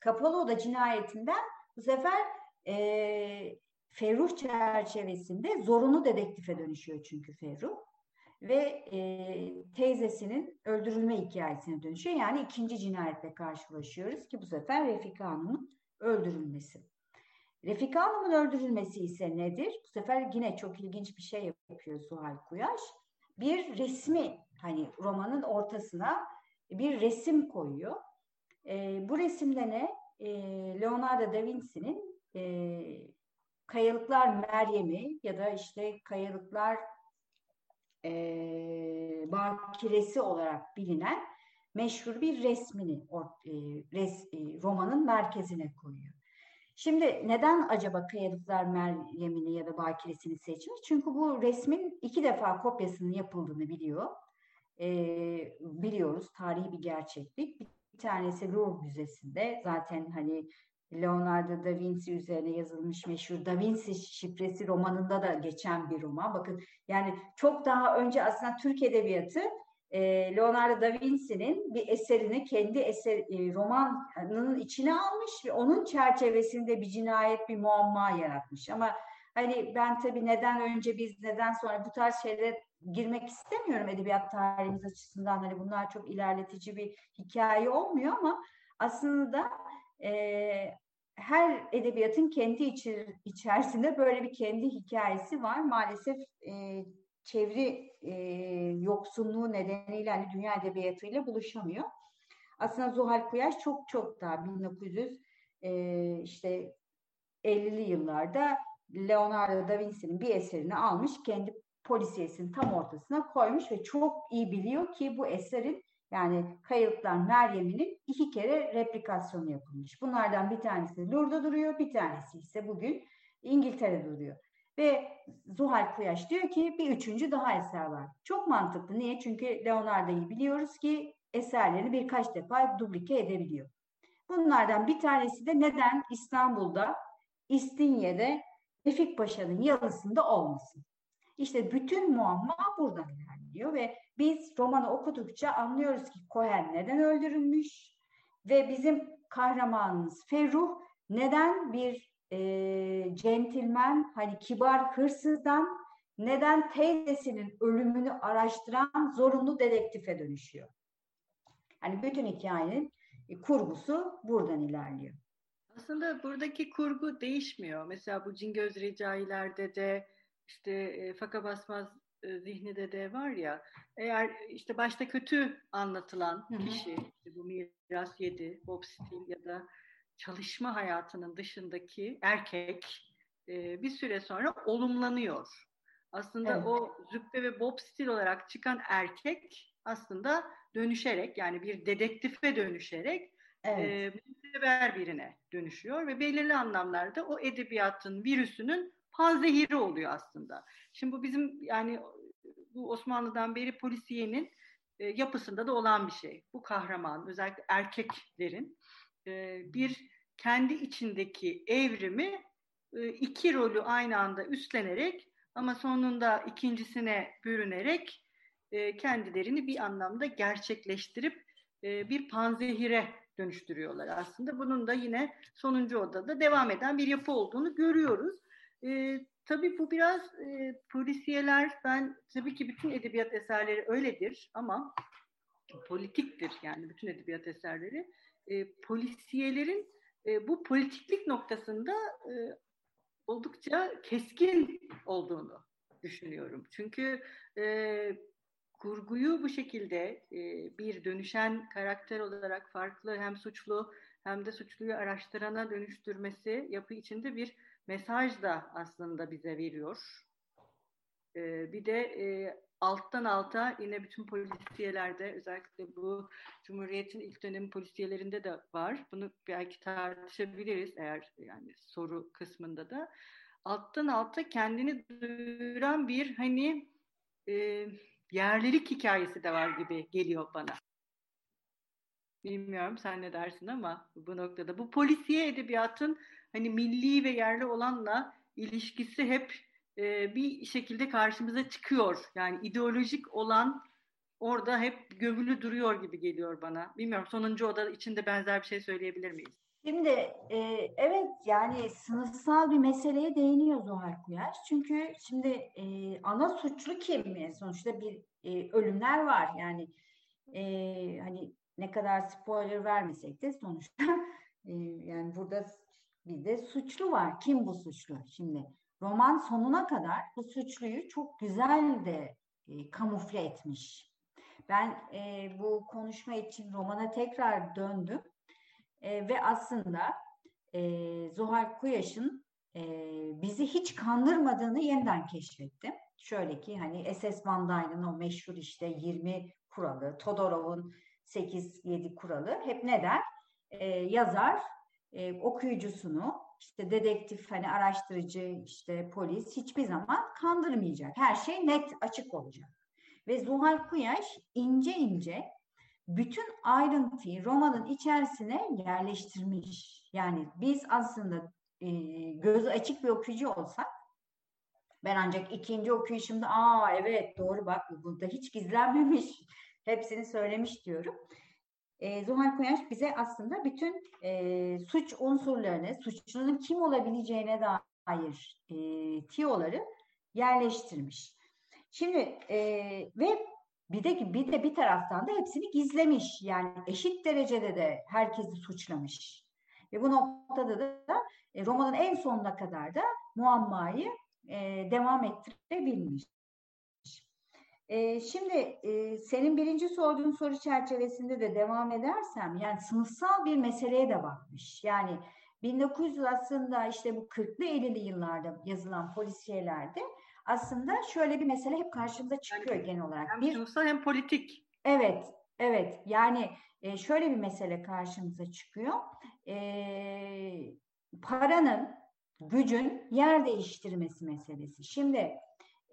Speaker 3: Kapalı Oda cinayetinden bu sefer e, Ferruh çerçevesinde zorunlu dedektife dönüşüyor çünkü Ferruh. Ve e, teyzesinin öldürülme hikayesine dönüşüyor. Yani ikinci cinayetle karşılaşıyoruz ki bu sefer Refika Hanım'ın öldürülmesi. Refika Hanım'ın öldürülmesi ise nedir? Bu sefer yine çok ilginç bir şey yapıyor Suhal Kuyaş. Bir resmi hani romanın ortasına bir resim koyuyor. E, bu resimde ne? E, Leonardo da Vinci'nin e, Kayalıklar Meryem'i ya da işte Kayalıklar e, Bakiresi olarak bilinen meşhur bir resmini e, res, e, romanın merkezine koyuyor. Şimdi neden acaba Kayalıklar Meryem'ini ya da Bakiresini seçmiş? Çünkü bu resmin iki defa kopyasının yapıldığını biliyor. E, biliyoruz tarihi bir gerçeklik. Bir tanesi Louvre Müzesi'nde zaten hani Leonardo da Vinci üzerine yazılmış meşhur Da Vinci şifresi romanında da geçen bir roman. Bakın yani çok daha önce aslında Türk Edebiyatı e, Leonardo da Vinci'nin bir eserini kendi eser e, romanının içine almış ve onun çerçevesinde bir cinayet, bir muamma yaratmış. Ama hani ben tabii neden önce biz, neden sonra bu tarz şeylere girmek istemiyorum edebiyat tarihimiz açısından. Hani bunlar çok ilerletici bir hikaye olmuyor ama aslında e, her edebiyatın kendi içi, içerisinde böyle bir kendi hikayesi var. Maalesef e, çeviri e, yoksunluğu nedeniyle hani dünya edebiyatıyla buluşamıyor. Aslında Zuhal Kuyaş çok çok daha 1900 e, işte 50'li yıllarda Leonardo da Vinci'nin bir eserini almış, kendi polisiyesinin tam ortasına koymuş ve çok iyi biliyor ki bu eserin yani Kayıplar Meryem'inin iki kere replikasyonu yapılmış. Bunlardan bir tanesi Lourdes'da duruyor, bir tanesi ise bugün İngiltere'de duruyor. Ve Zuhal Kuyaş diyor ki bir üçüncü daha eser var. Çok mantıklı. Niye? Çünkü Leonardo'yu biliyoruz ki eserlerini birkaç defa dublike edebiliyor. Bunlardan bir tanesi de neden İstanbul'da İstinye'de Refik Paşa'nın yalısında olmasın? İşte bütün muamma buradan ilerliyor ve biz romanı okudukça anlıyoruz ki Cohen neden öldürülmüş ve bizim kahramanımız Ferruh neden bir e, centilmen hani kibar hırsızdan neden teyzesinin ölümünü araştıran zorunlu dedektife dönüşüyor. Hani bütün hikayenin kurgusu buradan ilerliyor.
Speaker 2: Aslında buradaki kurgu değişmiyor. Mesela bu Cingöz Recai'lerde de işte e, Faka Basmaz e, zihnide de var ya eğer işte başta kötü anlatılan kişi işte bu miras yedi, Bob Steele ya da çalışma hayatının dışındaki erkek e, bir süre sonra olumlanıyor. Aslında evet. o züppe ve Bob Steele olarak çıkan erkek aslında dönüşerek yani bir dedektife dönüşerek evet. e, birine dönüşüyor ve belirli anlamlarda o edebiyatın virüsünün panzehiri oluyor aslında. Şimdi bu bizim yani bu Osmanlı'dan beri polisiyenin e, yapısında da olan bir şey. Bu kahraman özellikle erkeklerin e, bir kendi içindeki evrimi e, iki rolü aynı anda üstlenerek ama sonunda ikincisine bürünerek e, kendilerini bir anlamda gerçekleştirip e, bir panzehire dönüştürüyorlar aslında. Bunun da yine sonuncu odada devam eden bir yapı olduğunu görüyoruz. E, tabii bu biraz e, polisiyeler, ben tabii ki bütün edebiyat eserleri öyledir ama politiktir yani bütün edebiyat eserleri. E, polisiyelerin e, bu politiklik noktasında e, oldukça keskin olduğunu düşünüyorum. Çünkü e, kurguyu bu şekilde e, bir dönüşen karakter olarak farklı hem suçlu hem de suçluyu araştırana dönüştürmesi yapı içinde bir mesaj da aslında bize veriyor. E, bir de e, alttan alta yine bütün polisiyelerde özellikle bu Cumhuriyet'in ilk dönemi polisiyelerinde de var. Bunu belki tartışabiliriz eğer yani soru kısmında da. Alttan alta kendini duyuran bir hani e, yerlilik hikayesi de var gibi geliyor bana. Bilmiyorum sen ne dersin ama bu noktada. Bu polisiye edebiyatın hani milli ve yerli olanla ilişkisi hep e, bir şekilde karşımıza çıkıyor. Yani ideolojik olan orada hep gömülü duruyor gibi geliyor bana. Bilmiyorum sonuncu oda içinde benzer bir şey söyleyebilir miyiz?
Speaker 3: Şimdi e, evet yani sınıfsal bir meseleye değiniyor Zuhal Kuyaş. Çünkü şimdi e, ana suçlu kim? Sonuçta bir e, ölümler var. Yani e, hani ne kadar spoiler vermesek de sonuçta e, yani burada bir de suçlu var. Kim bu suçlu? Şimdi roman sonuna kadar bu suçluyu çok güzel de e, kamufle etmiş. Ben e, bu konuşma için romana tekrar döndüm e, ve aslında e, Zuhal Kuyaş'ın e, bizi hiç kandırmadığını yeniden keşfettim. Şöyle ki hani SS Van o meşhur işte 20 kuralı, Todorov'un 8-7 kuralı hep ne der? E, yazar e, okuyucusunu işte dedektif hani araştırıcı işte polis hiçbir zaman kandırmayacak. Her şey net açık olacak. Ve Zuhal Kuyaş ince ince bütün ayrıntıyı romanın içerisine yerleştirmiş. Yani biz aslında e, gözü açık bir okuyucu olsak ben ancak ikinci okuyuşumda aa evet doğru bak burada hiç gizlenmemiş hepsini söylemiş diyorum. E, Zuhal Koyaş bize aslında bütün e, suç unsurlarını, suçlunun kim olabileceğine dair e, tiyoları yerleştirmiş. Şimdi e, ve bir de bir de bir taraftan da hepsini gizlemiş. Yani eşit derecede de herkesi suçlamış. Ve bu noktada da e, romanın en sonuna kadar da muammayı e, devam ettirebilmiş. E, şimdi e, senin birinci sorduğun soru çerçevesinde de devam edersem yani sınıfsal bir meseleye de bakmış. Yani 1900 aslında işte bu 40'lı 50'li yıllarda yazılan polisiyelerde aslında şöyle bir mesele hep karşımıza çıkıyor
Speaker 2: yani,
Speaker 3: genel olarak.
Speaker 2: Hem
Speaker 3: bir,
Speaker 2: sınıfsal hem politik.
Speaker 3: Evet, evet. Yani e, şöyle bir mesele karşımıza çıkıyor. E, paranın, gücün yer değiştirmesi meselesi. Şimdi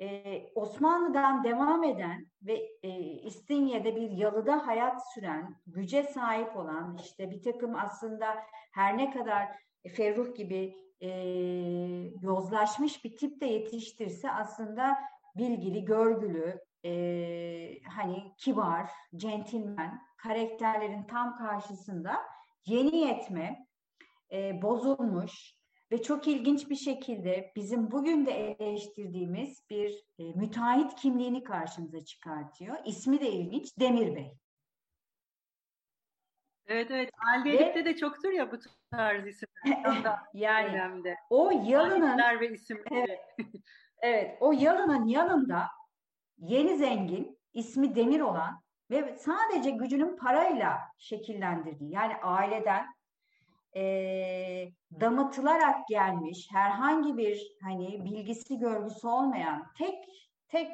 Speaker 3: e, Osmanlı'dan devam eden ve e, İstinye'de bir yalıda hayat süren, güce sahip olan işte bir takım aslında her ne kadar Ferruh gibi e, yozlaşmış bir tip de yetiştirse aslında bilgili, görgülü, e, hani kibar, centilmen karakterlerin tam karşısında yeni yetme, e, bozulmuş, ve çok ilginç bir şekilde bizim bugün de eleştirdiğimiz bir e, müteahhit kimliğini karşımıza çıkartıyor. İsmi de ilginç, Demir Bey.
Speaker 2: Evet evet. Aldelik'te de çoktur ya bu tarz isimler.
Speaker 3: yani dönemde. o yalının
Speaker 2: ve isimleri.
Speaker 3: Evet, evet, o yalının yanında yeni zengin, ismi Demir olan ve sadece gücünün parayla şekillendirdiği yani aileden e, damatılarak gelmiş herhangi bir hani bilgisi görgüsü olmayan tek tek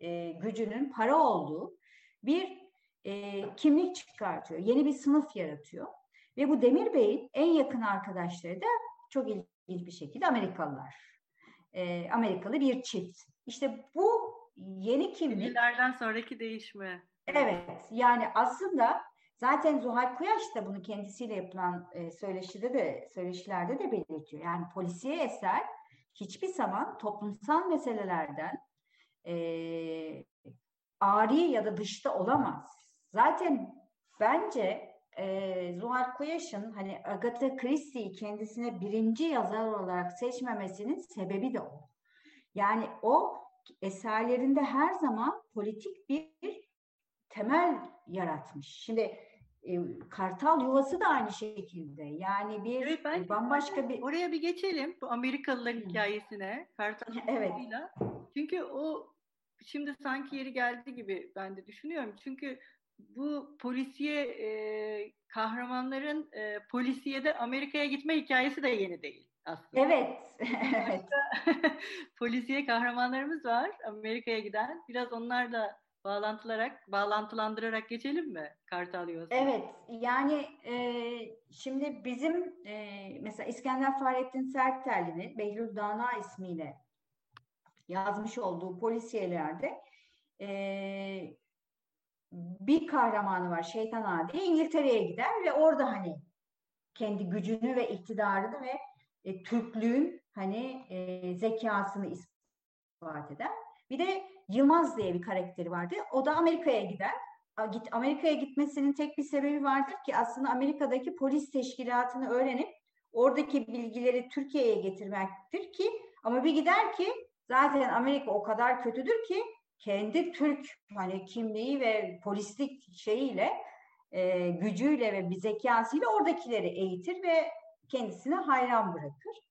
Speaker 3: e, gücünün para olduğu bir e, kimlik çıkartıyor. Yeni bir sınıf yaratıyor. Ve bu Demir Bey'in en yakın arkadaşları da çok ilginç bir şekilde Amerikalılar. E, Amerikalı bir çift. İşte bu yeni kimlik...
Speaker 2: Yıllardan sonraki değişme.
Speaker 3: Evet. Yani aslında Zaten Zuhal Kuyaş da bunu kendisiyle yapılan e, söyleşide de söyleşilerde de belirtiyor. Yani polisiye eser hiçbir zaman toplumsal meselelerden e, ari ya da dışta olamaz. Zaten bence e, Zuhal Kuyaş'ın hani Agatha Christie'yi kendisine birinci yazar olarak seçmemesinin sebebi de o. Yani o eserlerinde her zaman politik bir temel yaratmış. Şimdi kartal yuvası da aynı şekilde. Yani bir evet, ben, bambaşka bir
Speaker 2: oraya bir geçelim bu Amerikalılar hikayesine. Kartal
Speaker 3: evet.
Speaker 2: Çünkü o şimdi sanki yeri geldi gibi ben de düşünüyorum. Çünkü bu polisiye e, kahramanların e, polisiyede Amerika'ya gitme hikayesi de yeni değil aslında.
Speaker 3: Evet. evet.
Speaker 2: polisiye kahramanlarımız var Amerika'ya giden. Biraz onlar da bağlantılarak, bağlantılandırarak geçelim mi Kartal Yuvası?
Speaker 3: Evet, yani e, şimdi bizim e, mesela İskender Fahrettin Sertelli'nin Behlül Dana ismiyle yazmış olduğu polisiyelerde e, bir kahramanı var Şeytan Adi İngiltere'ye gider ve orada hani kendi gücünü ve iktidarını ve e, Türklüğün hani e, zekasını ispat eder. Bir de Yılmaz diye bir karakteri vardı. O da Amerika'ya gider. Amerika'ya gitmesinin tek bir sebebi vardır ki aslında Amerika'daki polis teşkilatını öğrenip oradaki bilgileri Türkiye'ye getirmektir ki ama bir gider ki zaten Amerika o kadar kötüdür ki kendi Türk hani kimliği ve polislik şeyiyle e, gücüyle ve bir zekasıyla oradakileri eğitir ve kendisine hayran bırakır.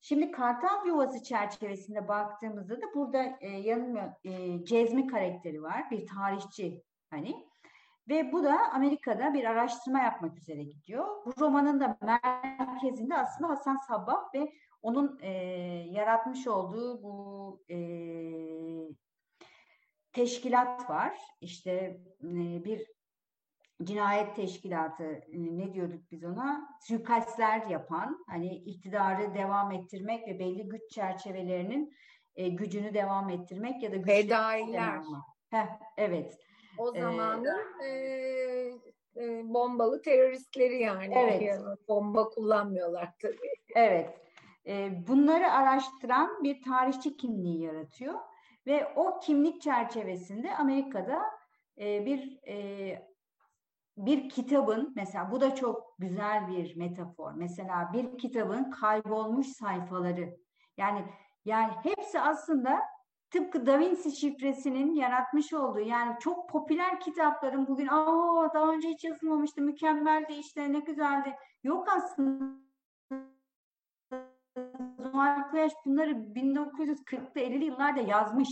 Speaker 3: Şimdi kartal yuvası çerçevesinde baktığımızda da burada e, yanılmıyor e, Cezmi karakteri var. Bir tarihçi hani. Ve bu da Amerika'da bir araştırma yapmak üzere gidiyor. Bu romanın da merkezinde aslında Hasan Sabbah ve onun e, yaratmış olduğu bu e, teşkilat var. İşte e, bir cinayet teşkilatı e, ne diyorduk biz ona suikastler yapan hani iktidarı devam ettirmek ve belli güç çerçevelerinin e, gücünü devam ettirmek ya da
Speaker 4: fedailer.
Speaker 3: Heh, evet.
Speaker 4: O e, zamanın ee, e, e, bombalı teröristleri yani.
Speaker 3: Evet. Yani
Speaker 4: bomba kullanmıyorlar tabii.
Speaker 3: Evet. E, bunları araştıran bir tarihçi kimliği yaratıyor ve o kimlik çerçevesinde Amerika'da e, bir e, bir kitabın mesela bu da çok güzel bir metafor. Mesela bir kitabın kaybolmuş sayfaları. Yani yani hepsi aslında tıpkı Da Vinci şifresinin yaratmış olduğu yani çok popüler kitapların bugün aa daha önce hiç yazılmamıştı mükemmeldi işte ne güzeldi. Yok aslında Kuyaş bunları 1940'lı 50'li yıllarda yazmış.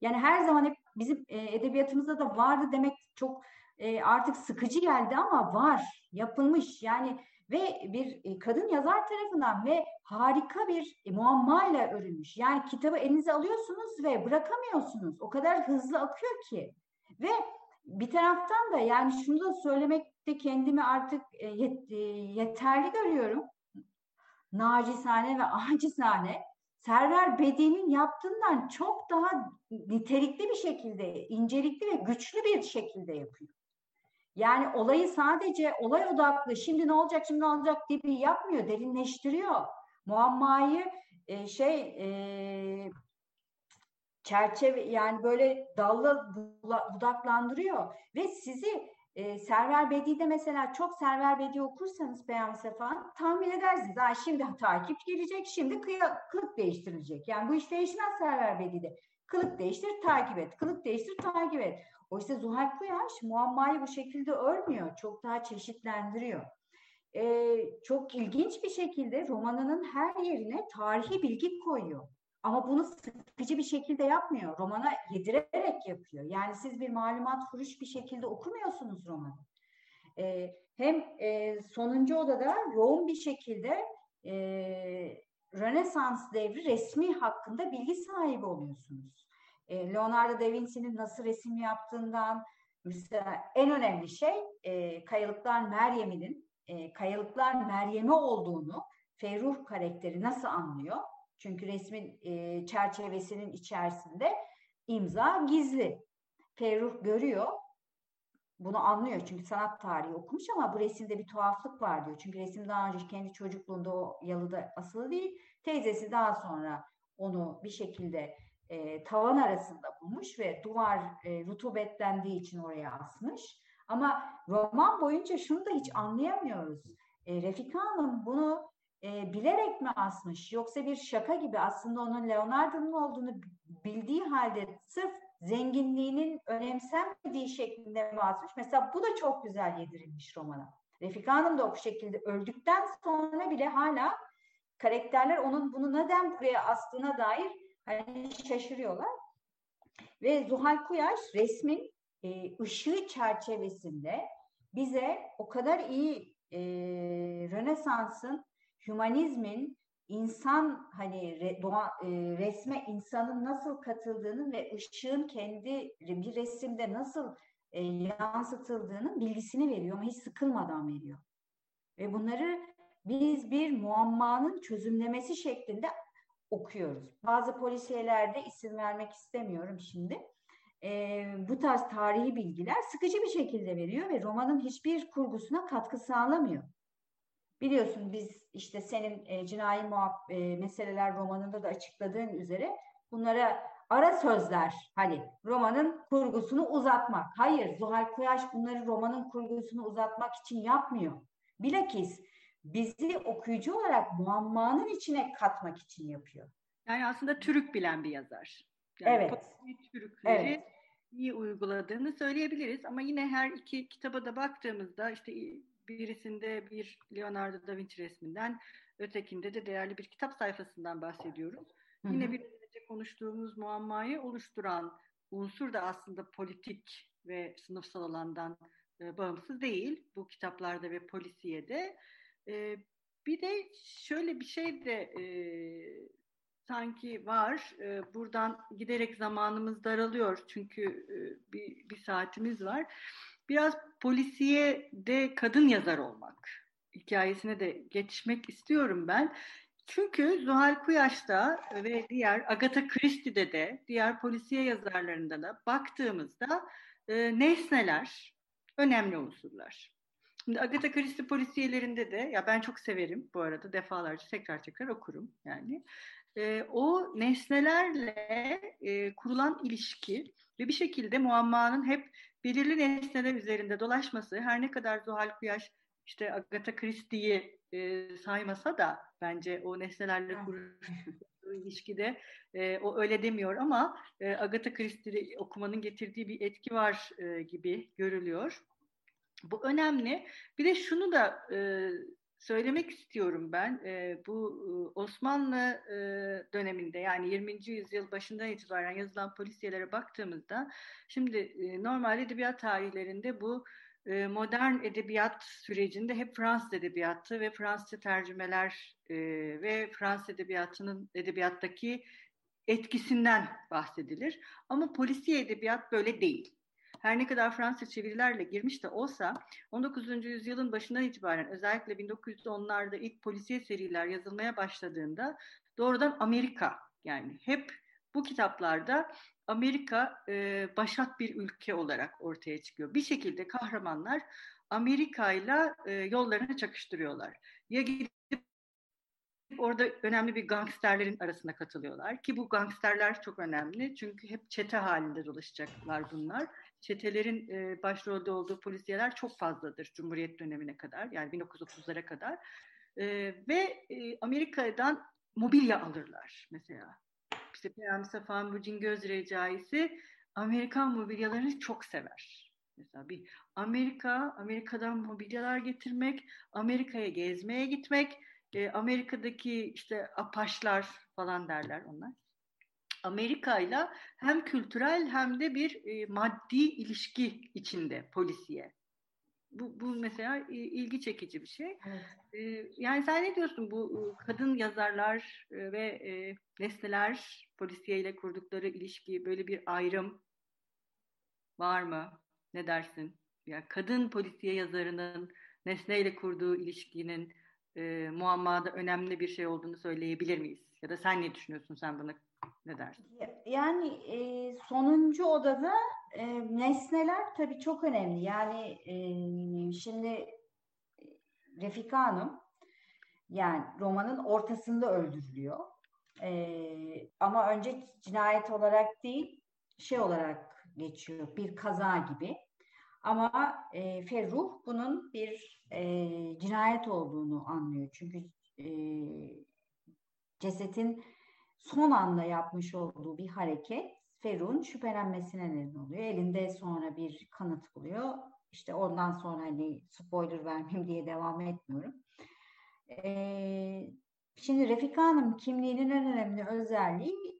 Speaker 3: Yani her zaman hep bizim e, edebiyatımızda da vardı demek çok e, artık sıkıcı geldi ama var, yapılmış. Yani ve bir e, kadın yazar tarafından ve harika bir e, muammayla örülmüş. Yani kitabı elinize alıyorsunuz ve bırakamıyorsunuz. O kadar hızlı akıyor ki. Ve bir taraftan da yani şunu da söylemekte kendimi artık e, yet, yeterli görüyorum. Nacizane ve acizane Server Bedi'nin yaptığından çok daha nitelikli bir şekilde, incelikli ve güçlü bir şekilde yapıyor. Yani olayı sadece olay odaklı, şimdi ne olacak, şimdi ne olacak gibi yapmıyor, derinleştiriyor. Muammayı e, şey e, çerçeve yani böyle dallı budaklandırıyor ve sizi e, Server Bedi'de mesela çok Server Bedi okursanız Peyami Sefa'nın tahmin edersiniz. Ha, şimdi takip gelecek, şimdi kıya, kılık değiştirilecek. Yani bu iş değişmez Server Bedi'de. Kılık değiştir, takip et. Kılık değiştir, takip et. Oysa Zuhal Kuyaş muammayı bu şekilde örmüyor. Çok daha çeşitlendiriyor. Ee, çok ilginç bir şekilde romanının her yerine tarihi bilgi koyuyor. Ama bunu sıkıcı bir şekilde yapmıyor. Romana yedirerek yapıyor. Yani siz bir malumat furuş bir şekilde okumuyorsunuz romanı. Ee, hem e, sonuncu odada yoğun bir şekilde e, Rönesans devri resmi hakkında bilgi sahibi oluyorsunuz. E, Leonardo da Vinci'nin nasıl resim yaptığından, mesela en önemli şey e, Kayalıklar Meryem'inin e, Kayalıklar Meryem'i olduğunu Ferruh karakteri nasıl anlıyor? Çünkü resmin e, çerçevesinin içerisinde imza gizli. Ferruh görüyor, bunu anlıyor çünkü sanat tarihi okumuş ama bu resimde bir tuhaflık var diyor. Çünkü resim daha önce kendi çocukluğunda o yalıda asılı değil. Teyzesi daha sonra onu bir şekilde e, tavan arasında bulmuş ve duvar e, rutubetlendiği için oraya asmış. Ama roman boyunca şunu da hiç anlayamıyoruz. E, Refika Hanım bunu e, bilerek mi asmış yoksa bir şaka gibi aslında onun Leonardo'nun olduğunu bildiği halde sırf zenginliğinin önemsenmediği şeklinde mi asmış? Mesela bu da çok güzel yedirilmiş romana. Refika Hanım da o şekilde öldükten sonra bile hala karakterler onun bunu neden buraya astığına dair hani şaşırıyorlar. Ve Zuhal Kuyaş resmin e, ışığı çerçevesinde bize o kadar iyi e, Rönesans'ın hümanizmin insan hani re, doğa, e, resme insanın nasıl katıldığını ve ışığın kendi bir resimde nasıl e, yansıtıldığının bilgisini veriyor ama hiç sıkılmadan veriyor. Ve bunları biz bir muammanın çözümlemesi şeklinde okuyoruz. Bazı polisiyelerde isim vermek istemiyorum şimdi. E, bu tarz tarihi bilgiler sıkıcı bir şekilde veriyor ve romanın hiçbir kurgusuna katkı sağlamıyor. Biliyorsun biz işte senin e, cinayi muhab e, meseleler romanında da açıkladığın üzere bunlara ara sözler hani romanın kurgusunu uzatmak. Hayır Zuhal Kuyaş bunları romanın kurgusunu uzatmak için yapmıyor. Bilakis bizi okuyucu olarak muammanın içine katmak için yapıyor.
Speaker 2: Yani aslında türük bilen bir yazar. Yani
Speaker 3: evet.
Speaker 2: Türkleri evet. iyi uyguladığını söyleyebiliriz ama yine her iki kitaba da baktığımızda işte birisinde bir Leonardo da Vinci resminden, ötekinde de değerli bir kitap sayfasından bahsediyoruz. Hı hı. Yine bir önce konuştuğumuz muammayı oluşturan unsur da aslında politik ve sınıfsal alandan e, bağımsız değil. Bu kitaplarda ve polisiyede. E, bir de şöyle bir şey de e, sanki var. E, buradan giderek zamanımız daralıyor çünkü e, bir, bir saatimiz var biraz polisiye de kadın yazar olmak hikayesine de geçmek istiyorum ben. Çünkü Zuhal Kuyaş'ta ve diğer Agatha Christie'de de diğer polisiye yazarlarında da baktığımızda e, nesneler önemli unsurlar. Şimdi Agatha Christie polisiyelerinde de ya ben çok severim bu arada defalarca tekrar tekrar okurum yani. E, o nesnelerle e, kurulan ilişki ve bir şekilde muammanın hep belirli nesneler üzerinde dolaşması her ne kadar Zuhal Kuyaş işte Agatha Christie'yi e, saymasa da bence o nesnelerle kurduğu ilişkide e, o öyle demiyor ama e, Agatha Christie'yi okumanın getirdiği bir etki var e, gibi görülüyor. Bu önemli. Bir de şunu da e, söylemek istiyorum ben. E, bu e, Osmanlı e, döneminde yani 20. yüzyıl başından itibaren yazılan polisiyelere baktığımızda şimdi e, normal edebiyat tarihlerinde bu e, modern edebiyat sürecinde hep Fransız edebiyatı ve Fransızca tercümeler e, ve Fransız edebiyatının edebiyattaki etkisinden bahsedilir. Ama polisiye edebiyat böyle değil. Her ne kadar Fransız çevirilerle girmiş de olsa 19. yüzyılın başından itibaren özellikle 1910'larda ilk polisiye seriler yazılmaya başladığında doğrudan Amerika yani hep bu kitaplarda Amerika e, başat bir ülke olarak ortaya çıkıyor. Bir şekilde kahramanlar Amerika ile yollarını çakıştırıyorlar. Ya gidip orada önemli bir gangsterlerin arasına katılıyorlar ki bu gangsterler çok önemli çünkü hep çete halinde dolaşacaklar bunlar. Çetelerin e, başrolde olduğu polisiyeler çok fazladır Cumhuriyet dönemine kadar yani 1930'lara kadar e, ve e, Amerika'dan mobilya alırlar mesela. İşte Peyami Safa Mucin Göz Recaisi Amerikan mobilyalarını çok sever. Mesela bir Amerika, Amerika'dan mobilyalar getirmek, Amerika'ya gezmeye gitmek, e, Amerika'daki işte apaşlar falan derler onlar. Amerika ile hem kültürel hem de bir e, maddi ilişki içinde polisiye. Bu, bu mesela e, ilgi çekici bir şey. Evet. E, yani sen ne diyorsun bu e, kadın yazarlar e, ve e, nesneler polisiye ile kurdukları ilişki böyle bir ayrım var mı? Ne dersin? Ya kadın polisiye yazarının nesneyle kurduğu ilişkinin e, muammada önemli bir şey olduğunu söyleyebilir miyiz? Ya da sen ne düşünüyorsun? Sen buna ne dersin?
Speaker 3: Yani e, sonuncu odada e, nesneler tabii çok önemli. Yani e, şimdi Refika Hanım yani romanın ortasında öldürülüyor. E, ama önce cinayet olarak değil şey olarak geçiyor. Bir kaza gibi. Ama e, Ferruh bunun bir e, cinayet olduğunu anlıyor. Çünkü e, cesetin son anda yapmış olduğu bir hareket Ferruh'un şüphelenmesine neden oluyor. Elinde sonra bir kanıt buluyor. İşte ondan sonra hani spoiler vermeyeyim diye devam etmiyorum. Ee, şimdi Refika Hanım kimliğinin en önemli özelliği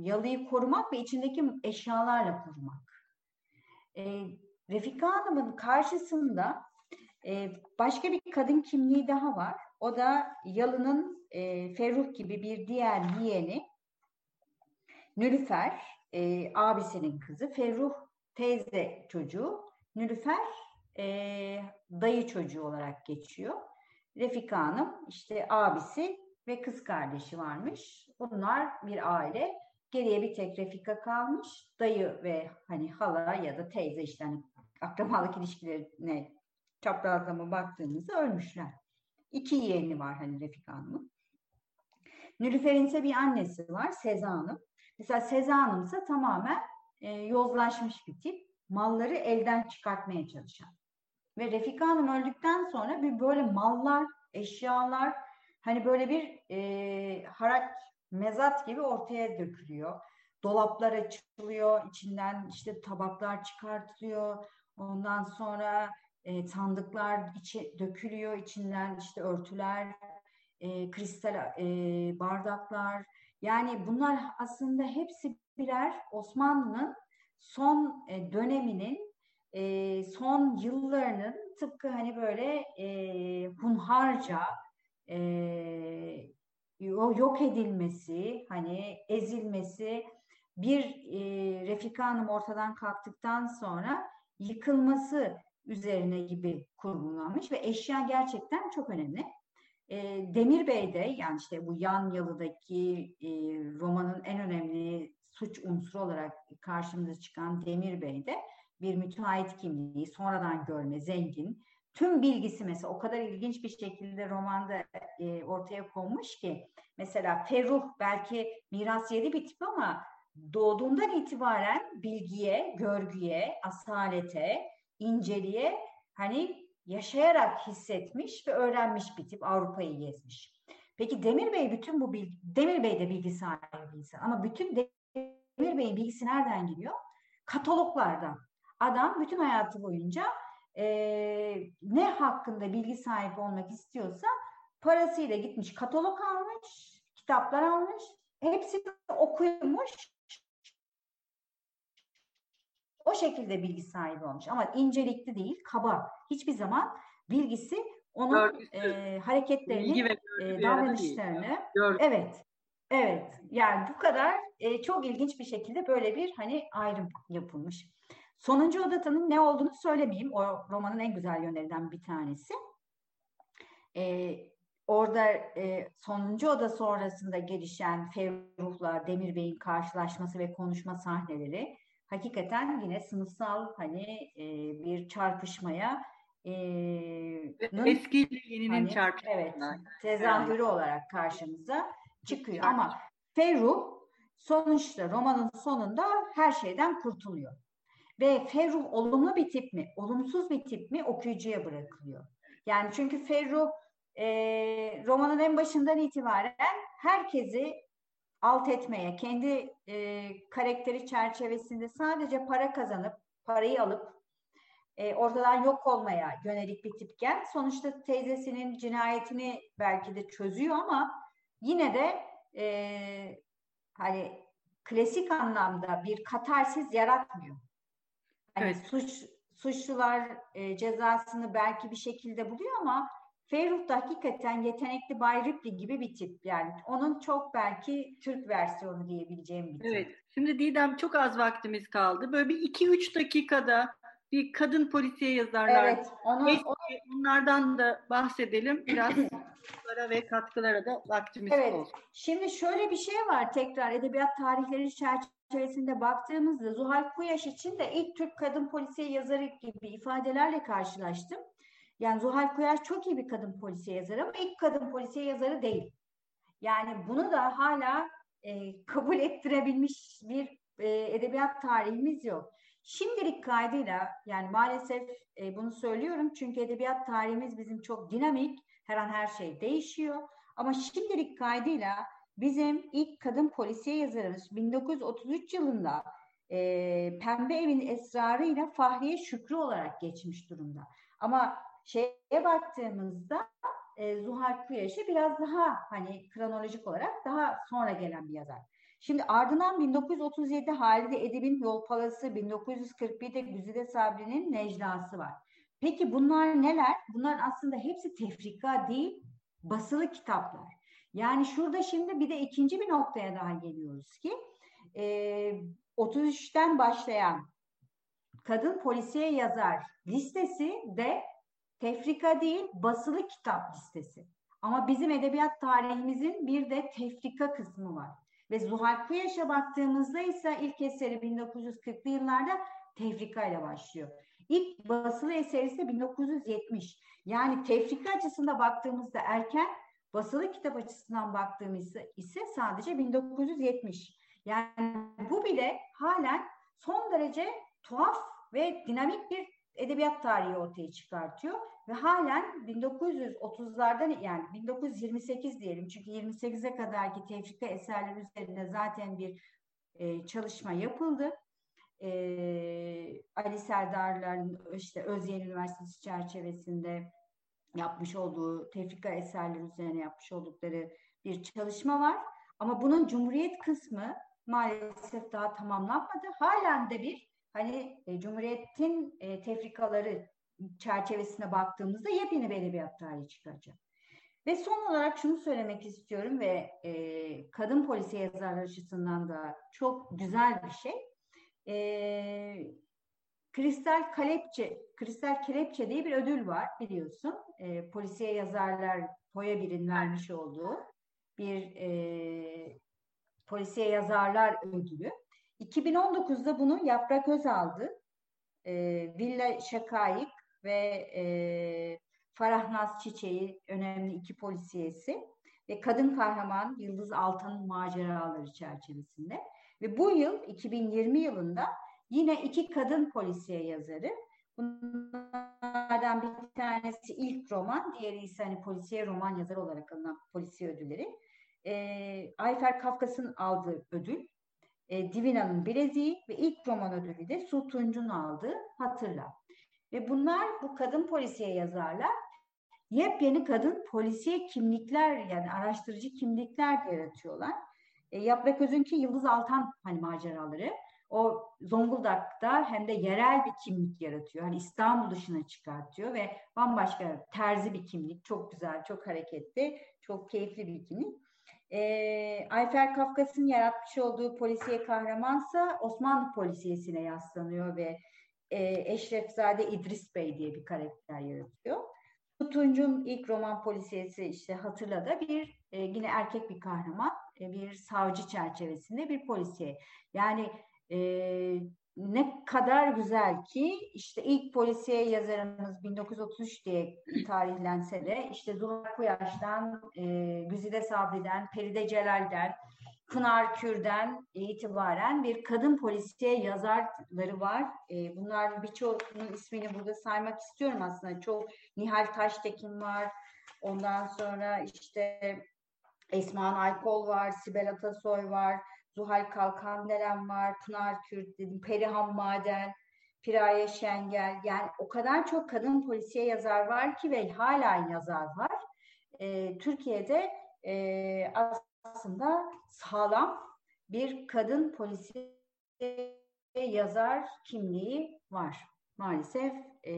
Speaker 3: yalıyı korumak ve içindeki eşyalarla korumak. E, Refika Hanım'ın karşısında e, başka bir kadın kimliği daha var. O da Yalı'nın e, Ferruh gibi bir diğer yeğeni Nülüfer, e, abisinin kızı. Ferruh teyze çocuğu. Nülüfer e, dayı çocuğu olarak geçiyor. Refika Hanım işte abisi ve kız kardeşi varmış. Bunlar bir aile. Geriye bir tek Refika kalmış. Dayı ve hani hala ya da teyze işte hani akrabalık ilişkilerine çaprazlama baktığımızda ölmüşler. İki yeğeni var hani Refika Hanım'ın. Nülüfer'in ise bir annesi var Seza Hanım. Mesela Seza Hanım ise tamamen e, yozlaşmış bir tip. Malları elden çıkartmaya çalışan. Ve Refika Hanım öldükten sonra bir böyle mallar, eşyalar hani böyle bir e, harak mezat gibi ortaya dökülüyor. Dolaplar açılıyor, içinden işte tabaklar çıkartılıyor. Ondan sonra e, sandıklar içi dökülüyor, içinden işte örtüler, e, kristal e, bardaklar. Yani bunlar aslında hepsi birer Osmanlı'nın son e, döneminin e, son yıllarının tıpkı hani böyle e, hunharca e, yok edilmesi, hani ezilmesi bir e, Refika Hanım ortadan kalktıktan sonra yıkılması üzerine gibi kurgulanmış ve eşya gerçekten çok önemli. E, Demir Bey'de yani işte bu yan yalıdaki e, romanın en önemli suç unsuru olarak karşımıza çıkan Demir Bey'de bir müteahhit kimliği, sonradan görme, zengin, tüm bilgisi mesela o kadar ilginç bir şekilde romanda e, ortaya konmuş ki mesela Ferruh belki miras yedi bir tip ama doğduğundan itibaren bilgiye, görgüye, asalete, inceliğe hani yaşayarak hissetmiş ve öğrenmiş bir tip Avrupa'yı gezmiş. Peki Demir Bey bütün bu bilgi, Demir Bey de bilgi sahibi insan ama bütün Demir Bey'in bilgisi nereden geliyor? Kataloglardan. Adam bütün hayatı boyunca e, ne hakkında bilgi sahibi olmak istiyorsa parasıyla gitmiş katalog almış, kitaplar almış, hepsini okumuş, o şekilde bilgi sahibi olmuş. Ama incelikli değil, kaba. Hiçbir zaman bilgisi onun e, hareketlerini, e, davranışlarını, evet, evet. Yani bu kadar e, çok ilginç bir şekilde böyle bir hani ayrım yapılmış. Sonuncu odatının ne olduğunu söylemeyeyim. O romanın en güzel yönlerinden bir tanesi. E, orada e, sonuncu oda sonrasında gelişen Ferruh'la Demir Bey'in karşılaşması ve konuşma sahneleri hakikaten yine sınıfsal hani e, bir çarpışmaya e,
Speaker 2: eski ile yeninin hani, çarpışması.
Speaker 3: Evet, tezahürü evet. olarak karşımıza çıkıyor. Ama Ferruh sonuçta romanın sonunda her şeyden kurtuluyor. Ve Ferruh olumlu bir tip mi, olumsuz bir tip mi okuyucuya bırakılıyor. Yani çünkü Ferruh e, romanın en başından itibaren herkesi alt etmeye, kendi e, karakteri çerçevesinde sadece para kazanıp, parayı alıp e, ortadan yok olmaya yönelik bir tipken sonuçta teyzesinin cinayetini belki de çözüyor ama yine de e, hani klasik anlamda bir katarsiz yaratmıyor. Hani evet. suç suçlular e, cezasını belki bir şekilde buluyor ama Ferruh da hakikaten yetenekli Bay Ripley gibi bir tip yani. Onun çok belki Türk versiyonu diyebileceğim bir tip.
Speaker 2: Evet. Şimdi Didem çok az vaktimiz kaldı. Böyle bir iki üç dakikada bir kadın polisiye yazarlar. Evet. Onu, onu... Onlardan da bahsedelim. Biraz ve katkılara da vaktimiz evet. olsun.
Speaker 3: Şimdi şöyle bir şey var tekrar edebiyat tarihleri çerçevesinde baktığımızda Zuhal Kuyaş için de ilk Türk kadın polisiye yazarı gibi ifadelerle karşılaştım. Yani Zuhal Koyar çok iyi bir kadın polisiye yazarı ama ilk kadın polisiye yazarı değil. Yani bunu da hala e, kabul ettirebilmiş bir e, edebiyat tarihimiz yok. Şimdilik kaydıyla yani maalesef e, bunu söylüyorum çünkü edebiyat tarihimiz bizim çok dinamik. Her an her şey değişiyor. Ama şimdilik kaydıyla bizim ilk kadın polisiye yazarımız 1933 yılında e, Pembe Evin Esrarı Fahriye Şükrü olarak geçmiş durumda. Ama şeye baktığımızda e, Zuhal Kuyaş'ı biraz daha hani kronolojik olarak daha sonra gelen bir yazar. Şimdi ardından 1937 Halide Edip'in Yol Palası, 1941'de Güzide Sabri'nin Neclası var. Peki bunlar neler? Bunlar aslında hepsi tefrika değil, basılı kitaplar. Yani şurada şimdi bir de ikinci bir noktaya daha geliyoruz ki e, 33'ten başlayan kadın polisiye yazar listesi de Tefrika değil, basılı kitap listesi. Ama bizim edebiyat tarihimizin bir de tefrika kısmı var. Ve Zuhal Kuyaş'a baktığımızda ise ilk eseri 1940'lı yıllarda tefrika ile başlıyor. İlk basılı eseri ise 1970. Yani tefrika açısında baktığımızda erken, basılı kitap açısından baktığımızda ise sadece 1970. Yani bu bile halen son derece tuhaf ve dinamik bir edebiyat tarihi ortaya çıkartıyor ve halen 1930'lardan yani 1928 diyelim çünkü 28'e kadarki tevfikte eserler üzerinde zaten bir e, çalışma yapıldı. E, Ali Serdarlar'ın işte Özyeğin Üniversitesi çerçevesinde yapmış olduğu tefrika eserler üzerine yapmış oldukları bir çalışma var. Ama bunun Cumhuriyet kısmı maalesef daha tamamlanmadı. Halen de bir hani e, Cumhuriyet'in e, tefrikaları çerçevesine baktığımızda yepyeni bir edebiyat tarihi çıkacak. Ve son olarak şunu söylemek istiyorum ve e, kadın polisi yazarlar açısından da çok güzel bir şey. E, Kristal Kalepçe, Kristal Kelepçe diye bir ödül var biliyorsun. E, polisiye yazarlar Poya Bir'in vermiş olduğu bir e, polisiye yazarlar ödülü. 2019'da bunu Yaprak Öz aldı. E, Villa Şakayık ve e, Farah Naz Çiçeği önemli iki polisiyesi ve kadın kahraman Yıldız Altan'ın maceraları çerçevesinde. Ve bu yıl 2020 yılında yine iki kadın polisiye yazarı. Bunlardan bir tanesi ilk roman, diğeri ise hani polisiye roman yazarı olarak alınan polisiye ödülleri. E, Ayfer Kafkas'ın aldığı ödül, e, Divina'nın Bileziği ve ilk roman ödülü de Su Tunç'un aldığı Hatırla. Ve bunlar bu kadın polisiye yazarlar yepyeni kadın polisiye kimlikler yani araştırıcı kimlikler yaratıyorlar. E, Yaprak Öz'ünki Yıldız Altan hani maceraları o Zonguldak'ta hem de yerel bir kimlik yaratıyor. Hani İstanbul dışına çıkartıyor ve bambaşka terzi bir kimlik. Çok güzel, çok hareketli, çok keyifli bir kimlik. E, Ayfer Kafkas'ın yaratmış olduğu polisiye kahramansa Osmanlı polisiyesine yaslanıyor ve e, Eşrefzade İdris Bey diye bir karakter yaratıyor. Tunç'un ilk roman polisiyesi işte hatırla bir e, yine erkek bir kahraman, e, bir savcı çerçevesinde bir polisiye. Yani e, ne kadar güzel ki işte ilk polisiye yazarımız 1933 diye tarihlense de işte Zuhal Kuyaş'tan, e, Güzide Sabri'den, Peride Celal'den, Pınar Kür'den itibaren bir kadın polisiye yazarları var. E, bunların birçoğunun ismini burada saymak istiyorum aslında. Çok Nihal Taştekin var. Ondan sonra işte Esma Aykol var, Sibel Atasoy var, Zuhal Kalkandelen var, Pınar Kürt dedim, Perihan Maden, Piraye Şengel. Yani o kadar çok kadın polisiye yazar var ki ve hala yazar var. E, Türkiye'de e, aslında sağlam bir kadın polisiye yazar kimliği var. Maalesef e,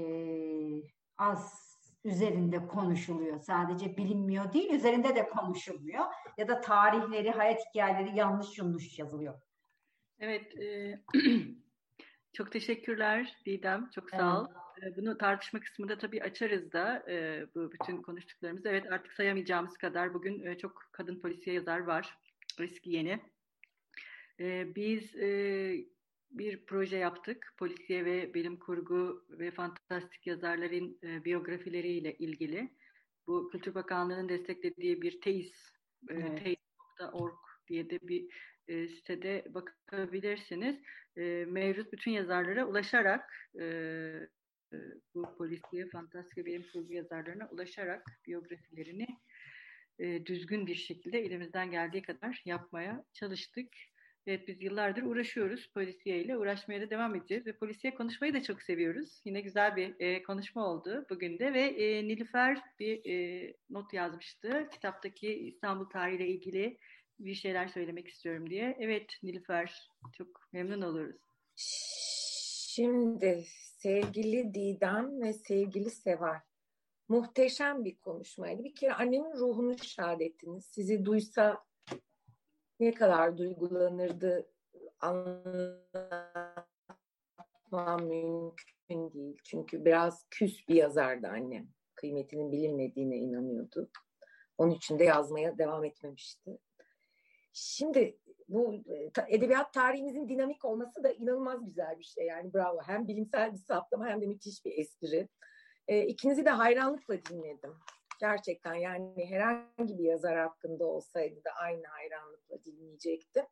Speaker 3: az üzerinde konuşuluyor. Sadece bilinmiyor değil, üzerinde de konuşulmuyor. Ya da tarihleri, hayat hikayeleri yanlış yanlış yazılıyor.
Speaker 2: Evet, e, çok teşekkürler Didem, çok sağ ol. Evet. Bunu tartışma kısmında tabii açarız da e, bu bütün konuştuklarımızı. Evet artık sayamayacağımız kadar bugün e, çok kadın polisiye yazar var, eski yeni. E, biz e, bir proje yaptık. Polisiye ve bilim kurgu ve fantastik yazarların e, biyografileriyle ilgili. Bu Kültür Bakanlığı'nın desteklediği bir teis, e, evet. teis.org diye de bir e, sitede bakabilirsiniz. E, mevcut bütün yazarlara ulaşarak e, e, bu polisiye, fantastik ve bilim kurgu yazarlarına ulaşarak biyografilerini e, düzgün bir şekilde elimizden geldiği kadar yapmaya çalıştık. Evet biz yıllardır uğraşıyoruz polisiye ile. Uğraşmaya da devam edeceğiz ve polisiye konuşmayı da çok seviyoruz. Yine güzel bir e, konuşma oldu bugün de ve e, Nilüfer bir e, not yazmıştı. Kitaptaki İstanbul tarihiyle ilgili bir şeyler söylemek istiyorum diye. Evet Nilüfer çok memnun oluruz.
Speaker 4: Şimdi sevgili Didem ve sevgili Sevar muhteşem bir konuşmaydı. Bir kere annemin ruhunu şad ettiniz. Sizi duysa ne kadar duygulanırdı anlatmam mümkün değil. Çünkü biraz küs bir yazardı annem. Kıymetinin bilinmediğine inanıyordu. Onun için de yazmaya devam etmemişti. Şimdi bu edebiyat tarihimizin dinamik olması da inanılmaz güzel bir şey. Yani bravo. Hem bilimsel bir saptama hem de müthiş bir espri. E, ikinizi de hayranlıkla dinledim. Gerçekten yani herhangi bir yazar hakkında olsaydı da aynı hayranlıkla dinleyecektim.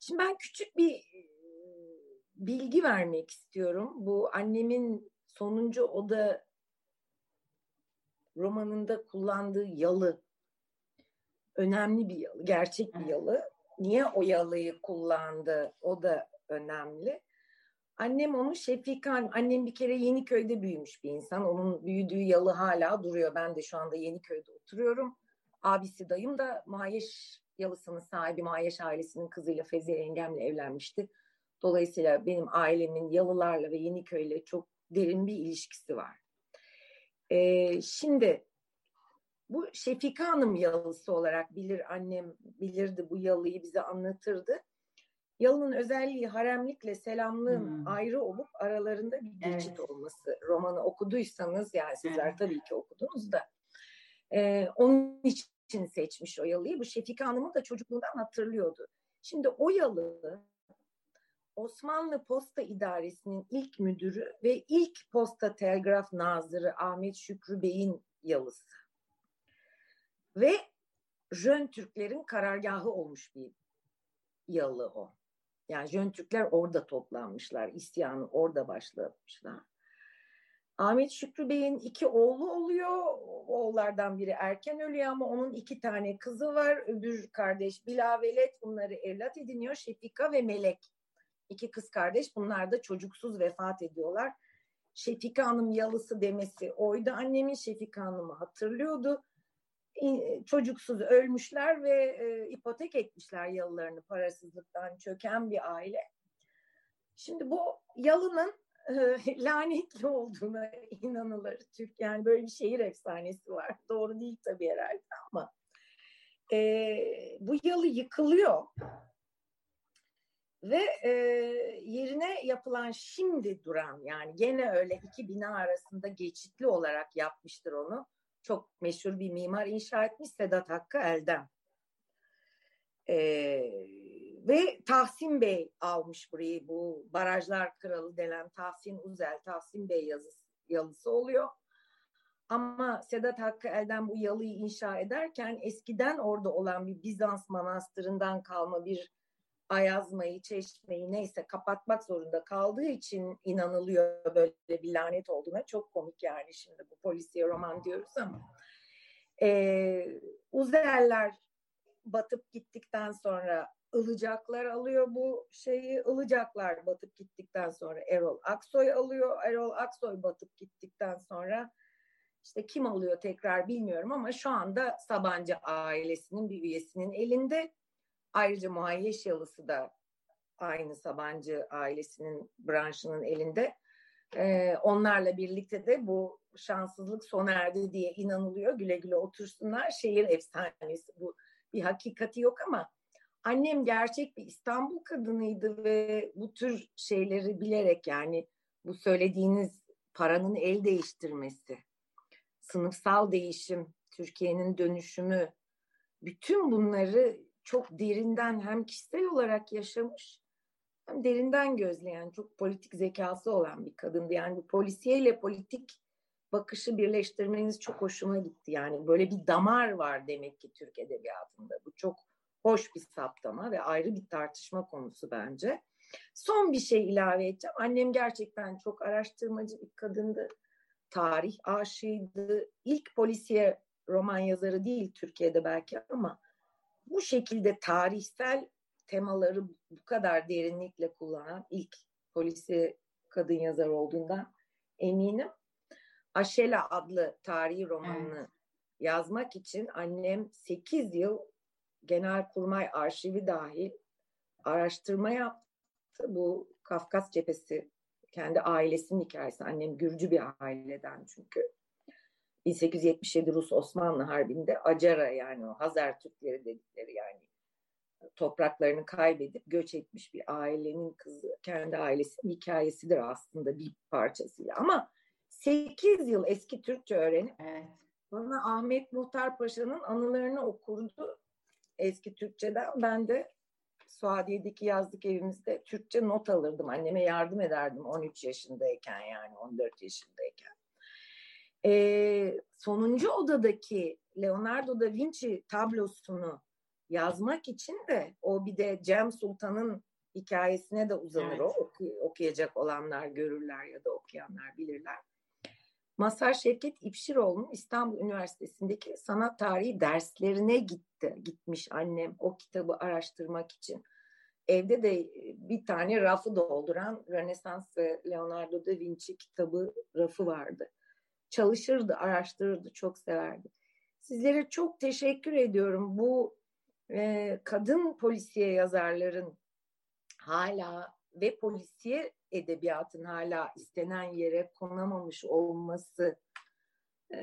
Speaker 4: Şimdi ben küçük bir bilgi vermek istiyorum. Bu annemin sonuncu oda romanında kullandığı yalı önemli bir yalı, gerçek bir yalı. Niye o yalıyı kullandı? O da önemli. Annem onu Şefikan, annem bir kere Yeniköy'de büyümüş bir insan. Onun büyüdüğü yalı hala duruyor. Ben de şu anda Yeniköy'de oturuyorum. Abisi dayım da Mayeş yalısının sahibi Mayeş ailesinin kızıyla Feziye yengemle evlenmişti. Dolayısıyla benim ailemin yalılarla ve Yeniköy'le çok derin bir ilişkisi var. Ee, şimdi bu Şefika Hanım yalısı olarak bilir annem bilirdi bu yalıyı bize anlatırdı. Yalının özelliği haremlikle selamlığın hmm. ayrı olup aralarında bir geçit evet. olması. Romanı okuduysanız yani sizler evet. tabii ki okudunuz da. Ee, onun için seçmiş o yalıyı. Bu Şefika Hanım'ı da çocukluğundan hatırlıyordu. Şimdi o yalı Osmanlı Posta İdaresi'nin ilk müdürü ve ilk posta telgraf nazırı Ahmet Şükrü Bey'in yalısı. Ve Jön Türklerin karargahı olmuş bir yalı o. Yani Jön Türkler orada toplanmışlar. İsyanı orada başlamışlar. Ahmet Şükrü Bey'in iki oğlu oluyor. Oğullardan biri erken ölüyor ama onun iki tane kızı var. Öbür kardeş Bilavelet bunları evlat ediniyor. Şefika ve Melek. İki kız kardeş bunlar da çocuksuz vefat ediyorlar. Şefika Hanım yalısı demesi oydu. Annemin Şefika Hanım'ı hatırlıyordu. Çocuksuz ölmüşler ve e, ipotek etmişler yalılarını parasızlıktan çöken bir aile. Şimdi bu yalının e, lanetli olduğuna inanılır. Türk yani böyle bir şehir efsanesi var. Doğru değil tabii herhalde ama e, bu yalı yıkılıyor ve e, yerine yapılan şimdi duran yani gene öyle iki bina arasında geçitli olarak yapmıştır onu. Çok meşhur bir mimar inşa etmiş Sedat Hakkı Eldem. E, ve Tahsin Bey almış burayı bu barajlar kralı denen Tahsin Uzel, Tahsin Bey yazısı, yalısı oluyor. Ama Sedat Hakkı Elden bu yalıyı inşa ederken eskiden orada olan bir Bizans manastırından kalma bir Ayazmayı, Çeşmeyi neyse kapatmak zorunda kaldığı için inanılıyor böyle bir lanet olduğuna. Çok komik yani şimdi bu polisiye roman diyoruz ama. Ee, Uzerler batıp gittikten sonra Ilıcaklar alıyor bu şeyi. Ilıcaklar batıp gittikten sonra Erol Aksoy alıyor. Erol Aksoy batıp gittikten sonra işte kim alıyor tekrar bilmiyorum ama şu anda Sabancı ailesinin bir üyesinin elinde. Ayrıca Muayyeş Yalısı da aynı Sabancı ailesinin branşının elinde. Ee, onlarla birlikte de bu şanssızlık sona erdi diye inanılıyor. Güle güle otursunlar. Şehir efsanesi bu bir hakikati yok ama annem gerçek bir İstanbul kadınıydı ve bu tür şeyleri bilerek yani bu söylediğiniz paranın el değiştirmesi, sınıfsal değişim, Türkiye'nin dönüşümü, bütün bunları çok derinden hem kişisel olarak yaşamış hem derinden gözleyen, çok politik zekası olan bir kadındı. Yani bu polisiyeyle politik bakışı birleştirmeniz çok hoşuma gitti. Yani böyle bir damar var demek ki Türk Edebiyatı'nda. Bu çok hoş bir saptama ve ayrı bir tartışma konusu bence. Son bir şey ilave edeceğim. Annem gerçekten çok araştırmacı bir kadındı. Tarih aşığıydı. İlk polisiye roman yazarı değil Türkiye'de belki ama bu şekilde tarihsel temaları bu kadar derinlikle kullanan ilk polisi kadın yazar olduğundan eminim. Aşela adlı tarihi romanını evet. yazmak için annem 8 yıl Genelkurmay arşivi dahil araştırma yaptı. Bu Kafkas cephesi kendi ailesinin hikayesi. Annem Gürcü bir aileden çünkü. 1877 Rus-Osmanlı Harbi'nde Acara yani o Hazar Türkleri dedikleri yani topraklarını kaybedip göç etmiş bir ailenin kızı kendi ailesinin hikayesidir aslında bir parçasıyla ama 8 yıl eski Türkçe öğrenip evet. bana Ahmet Muhtar Paşa'nın anılarını okurdu eski Türkçeden. Ben de Suadiye'deki yazlık evimizde Türkçe not alırdım. Anneme yardım ederdim 13 yaşındayken yani 14 yaşındayken. Ee, sonuncu odadaki Leonardo da Vinci tablosunu yazmak için de o bir de Cem Sultan'ın hikayesine de uzanır evet. o oku, okuyacak olanlar görürler ya da okuyanlar bilirler. Masar Şevket İpşiroğlu'nun İstanbul Üniversitesi'ndeki sanat tarihi derslerine gitti. Gitmiş annem o kitabı araştırmak için. Evde de e, bir tane rafı dolduran Rönesans ve Leonardo da Vinci kitabı rafı vardı. Çalışırdı, araştırırdı, çok severdi. Sizlere çok teşekkür ediyorum. Bu e, kadın polisiye yazarların hala ve polisiye edebiyatın hala istenen yere konamamış olması e,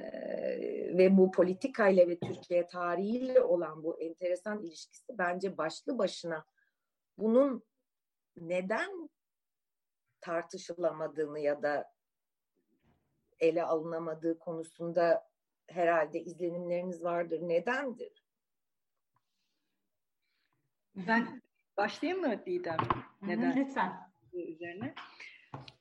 Speaker 4: ve bu politikayla ve Türkiye tarihiyle olan bu enteresan ilişkisi bence başlı başına bunun neden tartışılamadığını ya da ele alınamadığı konusunda herhalde izlenimleriniz vardır. Nedendir?
Speaker 2: Ben başlayayım mı Didem?
Speaker 3: Neden? Lütfen
Speaker 2: üzerine.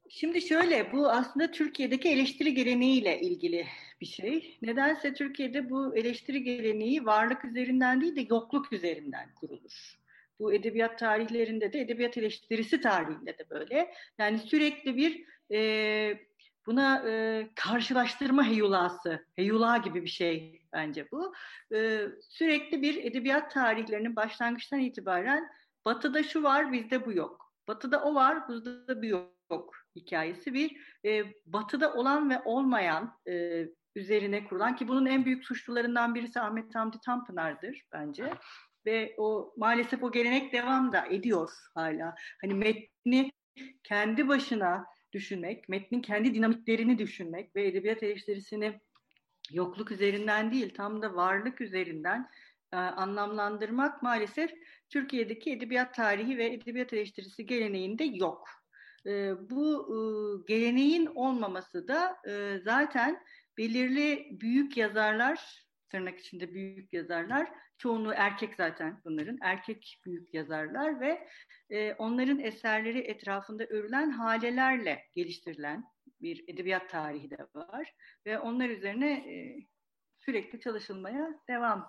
Speaker 2: Şimdi şöyle, bu aslında Türkiye'deki eleştiri geleneğiyle ilgili bir şey. Nedense Türkiye'de bu eleştiri geleneği varlık üzerinden değil de yokluk üzerinden kurulur. Bu edebiyat tarihlerinde de, edebiyat eleştirisi tarihinde de böyle. Yani sürekli bir e, buna e, karşılaştırma heyulası, heyula gibi bir şey bence bu. E, sürekli bir edebiyat tarihlerinin başlangıçtan itibaren batıda şu var, bizde bu yok. Batı'da o var, bir yok. yok hikayesi bir e, batıda olan ve olmayan e, üzerine kurulan ki bunun en büyük suçlularından birisi Ahmet Hamdi Tanpınar'dır bence. Ve o maalesef o gelenek devam da ediyor hala. Hani metni kendi başına düşünmek, metnin kendi dinamiklerini düşünmek ve edebiyat eleştirisini yokluk üzerinden değil tam da varlık üzerinden e, anlamlandırmak maalesef Türkiye'deki edebiyat tarihi ve edebiyat eleştirisi geleneğinde yok. E, bu e, geleneğin olmaması da e, zaten belirli büyük yazarlar, tırnak içinde büyük yazarlar, çoğunluğu erkek zaten bunların, erkek büyük yazarlar ve e, onların eserleri etrafında örülen halelerle geliştirilen bir edebiyat tarihi de var. Ve onlar üzerine e, sürekli çalışılmaya devam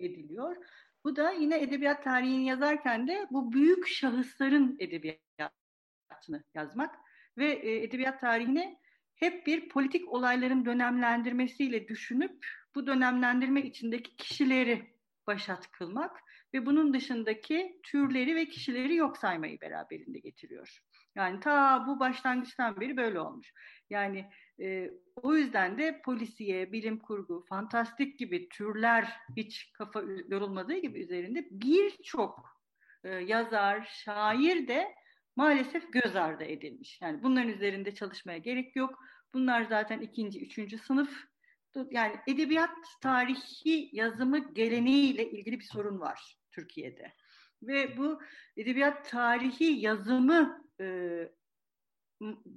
Speaker 2: ediliyor. Bu da yine edebiyat tarihini yazarken de bu büyük şahısların edebiyatını yazmak ve e, edebiyat tarihine hep bir politik olayların dönemlendirmesiyle düşünüp bu dönemlendirme içindeki kişileri başat kılmak ve bunun dışındaki türleri ve kişileri yok saymayı beraberinde getiriyor. Yani ta bu başlangıçtan beri böyle olmuş. Yani e, o yüzden de polisiye, bilim kurgu, fantastik gibi türler hiç kafa yorulmadığı gibi üzerinde birçok e, yazar, şair de maalesef göz ardı edilmiş. Yani bunların üzerinde çalışmaya gerek yok. Bunlar zaten ikinci, üçüncü sınıf. Yani edebiyat tarihi yazımı geleneğiyle ilgili bir sorun var Türkiye'de. Ve bu edebiyat tarihi yazımı e,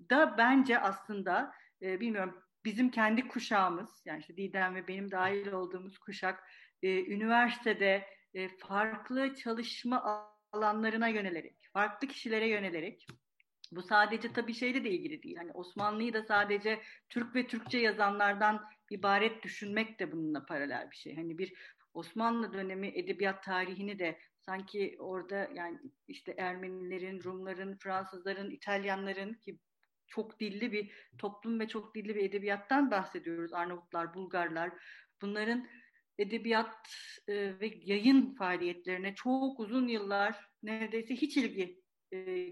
Speaker 2: da bence aslında e, bilmiyorum bizim kendi kuşağımız yani işte Didem ve benim dahil olduğumuz kuşak e, üniversitede e, farklı çalışma alanlarına yönelerek, farklı kişilere yönelerek bu sadece tabii şeyle de ilgili değil. Hani Osmanlı'yı da sadece Türk ve Türkçe yazanlardan ibaret düşünmek de bununla paralel bir şey. Hani bir Osmanlı dönemi edebiyat tarihini de sanki orada yani işte Ermenilerin, Rumların, Fransızların, İtalyanların ki çok dilli bir toplum ve çok dilli bir edebiyattan bahsediyoruz. Arnavutlar, Bulgarlar. Bunların edebiyat e, ve yayın faaliyetlerine çok uzun yıllar neredeyse hiç ilgi e,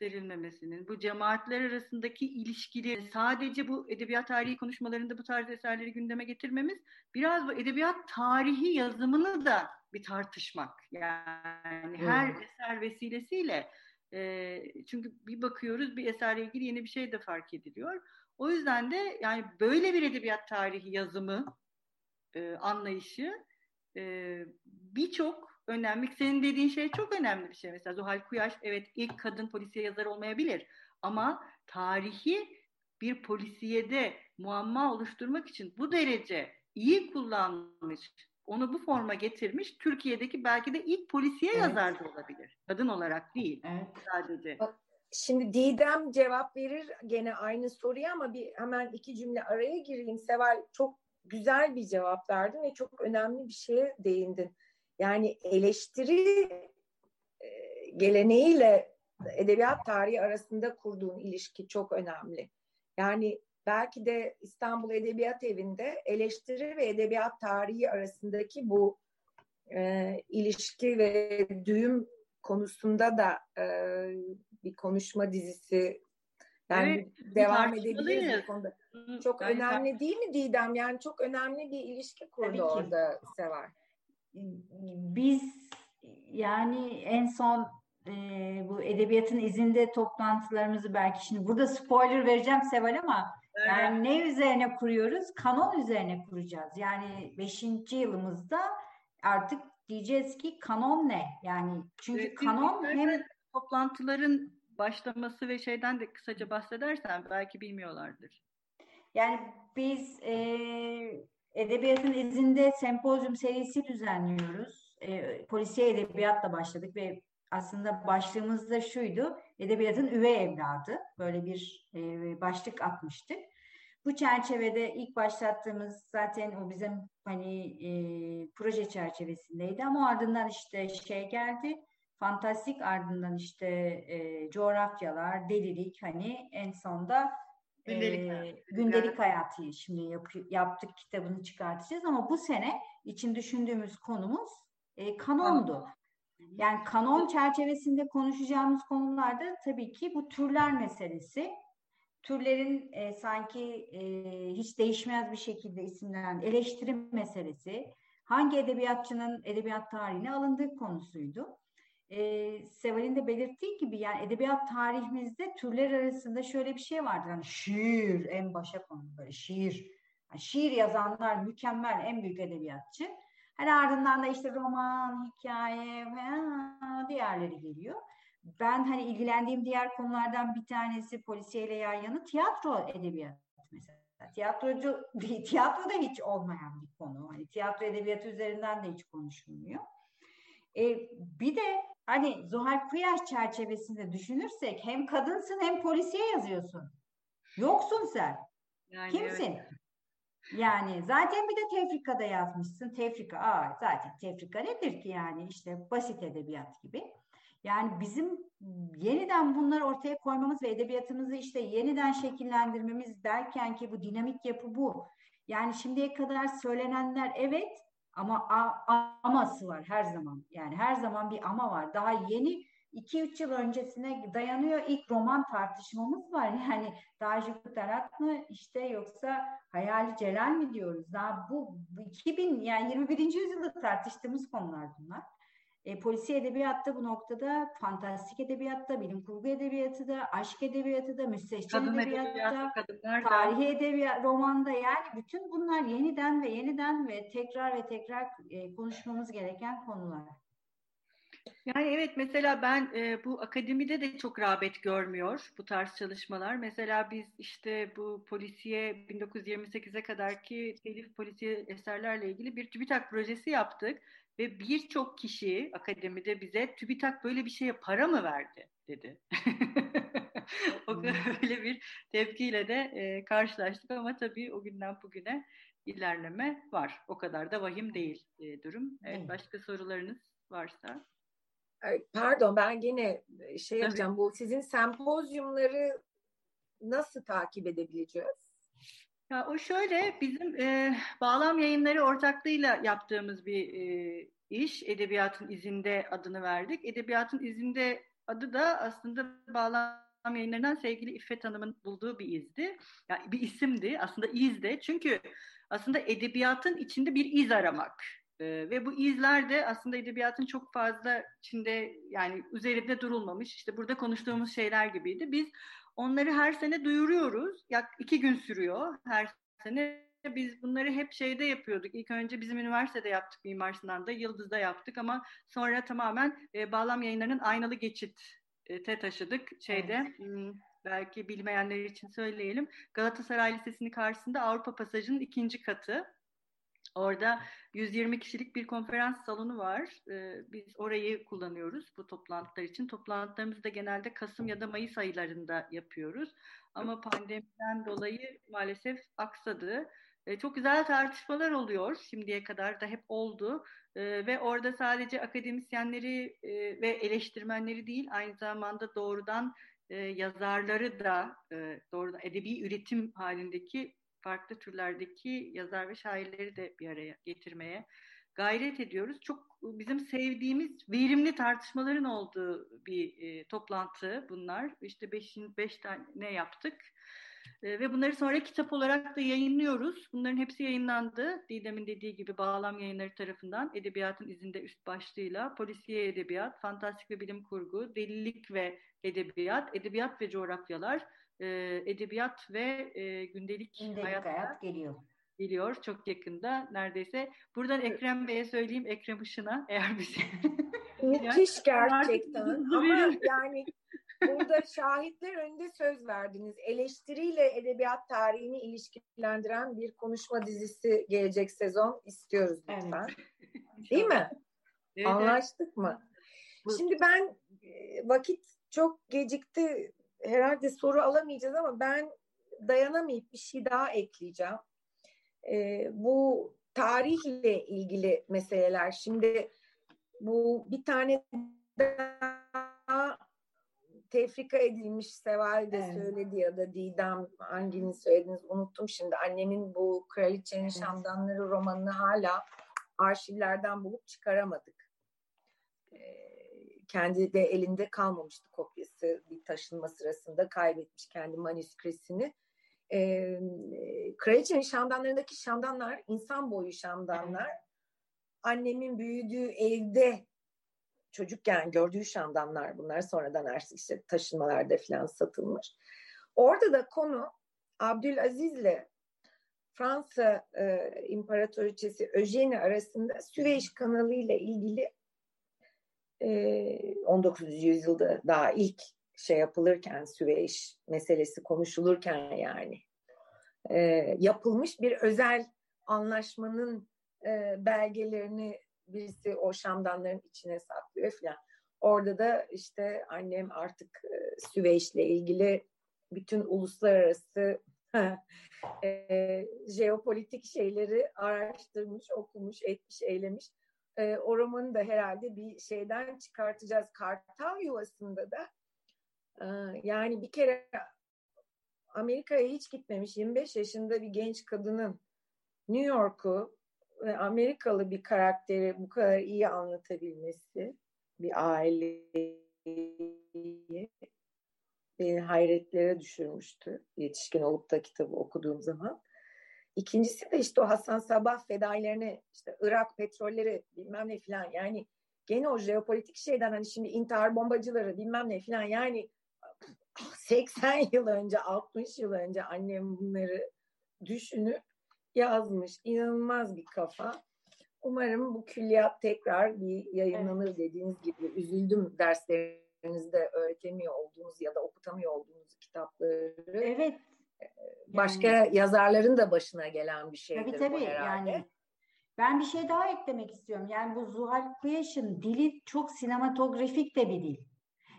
Speaker 2: gösterilmemesinin, bu cemaatler arasındaki ilişkili sadece bu edebiyat tarihi konuşmalarında bu tarz eserleri gündeme getirmemiz biraz bu edebiyat tarihi yazımını da bir tartışmak. Yani her hmm. eser vesilesiyle e, çünkü bir bakıyoruz bir eserle ilgili yeni bir şey de fark ediliyor. O yüzden de yani böyle bir edebiyat tarihi yazımı e, anlayışı e, birçok önemli. Senin dediğin şey çok önemli bir şey. Mesela Zuhal Kuyaş evet ilk kadın polisiye yazar olmayabilir. Ama tarihi bir polisiyede muamma oluşturmak için bu derece iyi kullanmış, onu bu forma getirmiş Türkiye'deki belki de ilk polisiye evet. yazar da olabilir. Kadın olarak değil evet. sadece.
Speaker 4: Şimdi Didem cevap verir gene aynı soruya ama bir hemen iki cümle araya gireyim. Seval çok güzel bir cevap verdin ve çok önemli bir şeye değindin. Yani eleştiri e, geleneğiyle edebiyat tarihi arasında kurduğun ilişki çok önemli. Yani belki de İstanbul Edebiyat Evi'nde eleştiri ve edebiyat tarihi arasındaki bu e, ilişki ve düğüm konusunda da e, bir konuşma dizisi yani evet, devam edebiliriz bu konuda. Çok yani önemli değil mi Didem? Yani çok önemli bir ilişki kurdu orada Sevar
Speaker 3: biz yani en son e, bu edebiyatın izinde toplantılarımızı belki şimdi burada spoiler vereceğim Seval ama evet. yani ne üzerine kuruyoruz? Kanon üzerine kuracağız. Yani beşinci yılımızda artık diyeceğiz ki kanon ne? Yani çünkü evet, kanon hem
Speaker 2: toplantıların başlaması ve şeyden de kısaca bahsedersen belki bilmiyorlardır.
Speaker 3: Yani biz e, Edebiyatın izinde sempozyum serisi düzenliyoruz. E, polisiye edebiyatla başladık ve aslında başlığımız da şuydu. Edebiyatın üvey evladı. Böyle bir e, başlık atmıştık. Bu çerçevede ilk başlattığımız zaten o bizim hani e, proje çerçevesindeydi ama ardından işte şey geldi. Fantastik ardından işte e, coğrafyalar, delilik hani en sonda Gündelik, e, gündelik hayatı şimdi yap, yaptık kitabını çıkartacağız ama bu sene için düşündüğümüz konumuz e, kanondu. Yani kanon çerçevesinde konuşacağımız konularda tabii ki bu türler meselesi. Türlerin e, sanki e, hiç değişmez bir şekilde isimlenen eleştirim meselesi, hangi edebiyatçının edebiyat tarihine alındığı konusuydu. E, Seval'in de belirttiği gibi yani edebiyat tarihimizde türler arasında şöyle bir şey vardır. Hani şiir en başa konu böyle şiir. Yani şiir yazanlar mükemmel en büyük edebiyatçı. Hani ardından da işte roman, hikaye ve diğerleri geliyor. Ben hani ilgilendiğim diğer konulardan bir tanesi polisiyeyle yan yana tiyatro edebiyatı mesela. Tiyatrocu, tiyatro da hiç olmayan bir konu. Hani tiyatro edebiyatı üzerinden de hiç konuşulmuyor. E, bir de hani Zuhal Kuyaş çerçevesinde düşünürsek hem kadınsın hem polisiye yazıyorsun. Yoksun sen. Yani Kimsin? Evet. Yani zaten bir de tefrikada yazmışsın. Tefrika, aa, zaten tefrika nedir ki yani işte basit edebiyat gibi. Yani bizim yeniden bunları ortaya koymamız ve edebiyatımızı işte yeniden şekillendirmemiz derken ki bu dinamik yapı bu. Yani şimdiye kadar söylenenler evet ama a, aması var her zaman. Yani her zaman bir ama var. Daha yeni 2-3 yıl öncesine dayanıyor ilk roman tartışmamız var. Yani daha Tarak mı işte yoksa Hayali Celal mi diyoruz? Daha bu 2000 yani 21. yüzyılda tartıştığımız konular bunlar. E, polisi edebiyatta bu noktada, fantastik edebiyatta, bilim kurgu edebiyatı da, aşk edebiyatı da, müstehcen edebiyatta, tarihi edebiyat, romanda yani bütün bunlar yeniden ve yeniden ve tekrar ve tekrar e, konuşmamız gereken konular.
Speaker 2: Yani evet mesela ben e, bu akademide de çok rağbet görmüyor bu tarz çalışmalar. Mesela biz işte bu polisiye 1928'e kadarki telif polisiye eserlerle ilgili bir TÜBİTAK projesi yaptık ve birçok kişi akademide bize TÜBİTAK böyle bir şeye para mı verdi dedi. o böyle bir tepkiyle de e, karşılaştık ama tabii o günden bugüne ilerleme var. O kadar da vahim değil e, durum. Evet, başka sorularınız varsa.
Speaker 4: Pardon ben yine e, şey Tabii. yapacağım. Bu sizin sempozyumları nasıl takip edebileceğiz?
Speaker 2: Ya o şöyle bizim e, bağlam yayınları ortaklığıyla yaptığımız bir e, iş. Edebiyatın izinde adını verdik. Edebiyatın izinde adı da aslında bağlam yayınlarından sevgili İffet Hanım'ın bulduğu bir izdi. Yani bir isimdi. Aslında iz de. Çünkü aslında edebiyatın içinde bir iz aramak. Ee, ve bu izler de aslında edebiyatın çok fazla içinde yani üzerinde durulmamış işte burada konuştuğumuz şeyler gibiydi. Biz onları her sene duyuruyoruz. Yak iki gün sürüyor her sene. Biz bunları hep şeyde yapıyorduk. İlk önce bizim üniversitede yaptık Mimar Sinan'da, Yıldız'da yaptık ama sonra tamamen e, Bağlam Yayınları'nın aynalı geçit te taşıdık şeyde. Evet. Hmm, belki bilmeyenler için söyleyelim. Galatasaray Lisesi'nin karşısında Avrupa Pasajı'nın ikinci katı. Orada 120 kişilik bir konferans salonu var. Ee, biz orayı kullanıyoruz bu toplantılar için. Toplantılarımızı da genelde Kasım ya da Mayıs aylarında yapıyoruz. Ama pandemiden dolayı maalesef aksadı. Ee, çok güzel tartışmalar oluyor. Şimdiye kadar da hep oldu. Ee, ve orada sadece akademisyenleri e, ve eleştirmenleri değil, aynı zamanda doğrudan e, yazarları da e, doğrudan edebi üretim halindeki farklı türlerdeki yazar ve şairleri de bir araya getirmeye gayret ediyoruz. Çok bizim sevdiğimiz verimli tartışmaların olduğu bir e, toplantı bunlar. İşte beş, beş tane yaptık. E, ve bunları sonra kitap olarak da yayınlıyoruz. Bunların hepsi yayınlandı. Didem'in dediği gibi Bağlam Yayınları tarafından Edebiyatın izinde üst başlığıyla Polisiye Edebiyat, Fantastik ve Bilim Kurgu, Delilik ve Edebiyat, Edebiyat ve Coğrafyalar, e, edebiyat ve e, gündelik, gündelik hayat, hayat
Speaker 3: geliyor.
Speaker 2: Geliyor çok yakında neredeyse. Buradan Ekrem Bey'e söyleyeyim Ekrem Işın'a eğer bizi
Speaker 4: Müthiş gerçekten ama yani burada şahitler önünde söz verdiniz. Eleştiriyle edebiyat tarihini ilişkilendiren bir konuşma dizisi gelecek sezon istiyoruz lütfen. Evet. Değil mi? Evet. Anlaştık mı? Şimdi ben vakit çok gecikti herhalde soru alamayacağız ama ben dayanamayıp bir şey daha ekleyeceğim. E, bu tarihle ilgili meseleler. Şimdi bu bir tane daha tefrika edilmiş Seval de evet. söyledi ya da Didem hangini söylediniz unuttum şimdi. Annemin bu Kraliçenin evet. Şamdanları romanını hala arşivlerden bulup çıkaramadık. Kendi de elinde kalmamıştı kopyası bir taşınma sırasında kaybetmiş kendi manüskrisini. E, kraliçenin şamdanlarındaki şamdanlar insan boyu şamdanlar. Annemin büyüdüğü evde çocukken gördüğü şamdanlar bunlar sonradan artık işte taşınmalarda falan satılmış. Orada da konu Abdülaziz'le Fransa e, İmparatoriçesi Eugenie arasında Süveyş kanalı ile ilgili 19. yüzyılda daha ilk şey yapılırken Süveyş meselesi konuşulurken yani yapılmış bir özel anlaşmanın belgelerini birisi o şamdanların içine saklıyor falan. Orada da işte annem artık Süveyş'le ilgili bütün uluslararası e, jeopolitik şeyleri araştırmış, okumuş, etmiş, eylemiş. E, o romanı da herhalde bir şeyden çıkartacağız. Kartal yuvasında da e, yani bir kere Amerika'ya hiç gitmemiş 25 yaşında bir genç kadının New York'u ve Amerikalı bir karakteri bu kadar iyi anlatabilmesi bir aileyi beni hayretlere düşürmüştü yetişkin olup da kitabı okuduğum zaman. İkincisi de işte o Hasan Sabah fedailerine işte Irak petrolleri bilmem ne filan yani gene o jeopolitik şeyden hani şimdi intihar bombacıları bilmem ne filan yani 80 yıl önce 60 yıl önce annem bunları düşünüp yazmış. İnanılmaz bir kafa. Umarım bu külliyat tekrar bir yayınlanır evet. dediğiniz gibi. Üzüldüm derslerinizde öğretemiyor olduğunuz ya da okutamıyor olduğunuz kitapları.
Speaker 3: Evet.
Speaker 4: Başka yani, yazarların da başına gelen bir şeydir
Speaker 3: tabii, tabii,
Speaker 4: bu herhalde. Yani,
Speaker 3: ben bir şey daha eklemek istiyorum. Yani bu Zuhal Kuyaş'ın dili çok sinematografik de bir dil.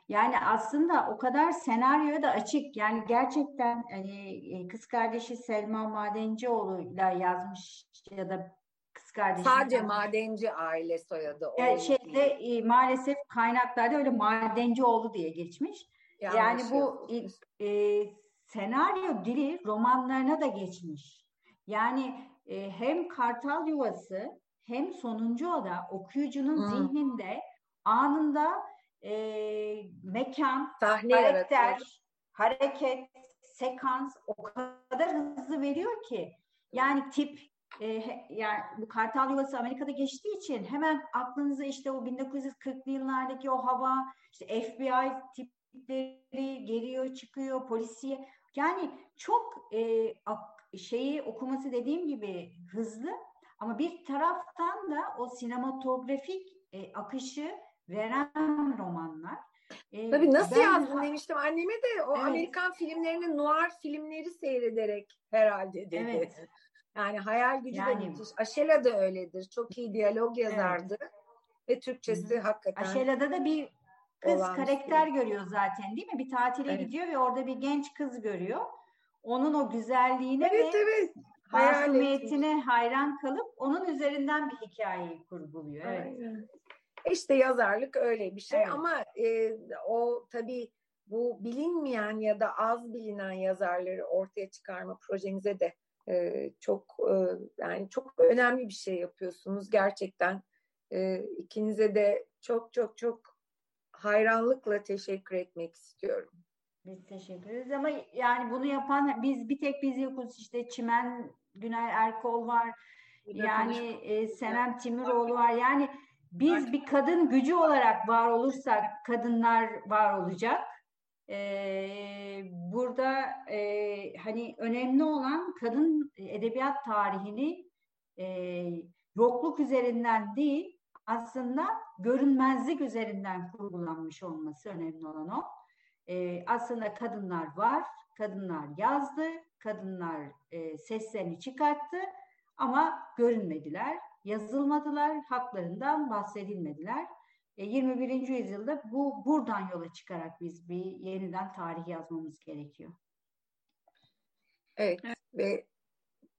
Speaker 3: Yani aslında o kadar senaryoya da açık. Yani gerçekten hani e, kız kardeşi Selma Madencioğlu'yla yazmış ya da kız kardeşi.
Speaker 4: Sadece yazmış. Madenci aile soyadı.
Speaker 3: Yani şeyde e, maalesef kaynaklarda öyle Madencioğlu diye geçmiş. Yanlış yani bu e, senaryo dili romanlarına da geçmiş. Yani e, hem Kartal Yuvası hem Sonuncu Oda okuyucunun hmm. zihninde anında e, mekan, Sahne karakter, yaratıyor. hareket, sekans o kadar hızlı veriyor ki yani tip e, yani bu Kartal Yuvası Amerika'da geçtiği için hemen aklınıza işte o 1940'lı yıllardaki o hava işte FBI tipleri geliyor çıkıyor polisiye yani çok e, şeyi okuması dediğim gibi hızlı ama bir taraftan da o sinematografik e, akışı veren romanlar.
Speaker 4: Ee, Tabii nasıl ben, yazdın demiştim anneme de o evet. Amerikan filmlerini noir filmleri seyrederek herhalde dedi. Evet. Yani hayal gücü yani, de müthiş. Aşela da öyledir. Çok iyi diyalog yazardı. Evet. Ve Türkçesi Hı. hakikaten.
Speaker 3: Aşela'da da bir kız karakter şey. görüyor zaten değil mi? Bir tatile evet. gidiyor ve orada bir genç kız görüyor. Onun o güzelliğine evet, ve evet. masumiyetine hayran kalıp onun üzerinden bir hikayeyi kurguluyor. Evet. Aynen.
Speaker 4: İşte yazarlık öyle bir şey evet. ama e, o tabii bu bilinmeyen ya da az bilinen yazarları ortaya çıkarma projenize de e, çok e, yani çok önemli bir şey yapıyorsunuz gerçekten. E, ikinize de çok çok çok hayranlıkla teşekkür etmek istiyorum.
Speaker 3: Biz teşekkür ederiz ama yani bunu yapan biz bir tek biz yokuz işte Çimen Günay Erkol var. Yani e, Senem Timiroğlu var. Yani biz bir kadın gücü olarak var olursak kadınlar var olacak. Ee, burada e, hani önemli olan kadın edebiyat tarihini e, yokluk üzerinden değil aslında görünmezlik üzerinden kurgulanmış olması önemli olan o. E, aslında kadınlar var, kadınlar yazdı, kadınlar e, seslerini çıkarttı ama görünmediler yazılmadılar, haklarından bahsedilmediler. E, 21. yüzyılda bu buradan yola çıkarak biz bir yeniden tarih yazmamız gerekiyor.
Speaker 4: Evet, evet. ve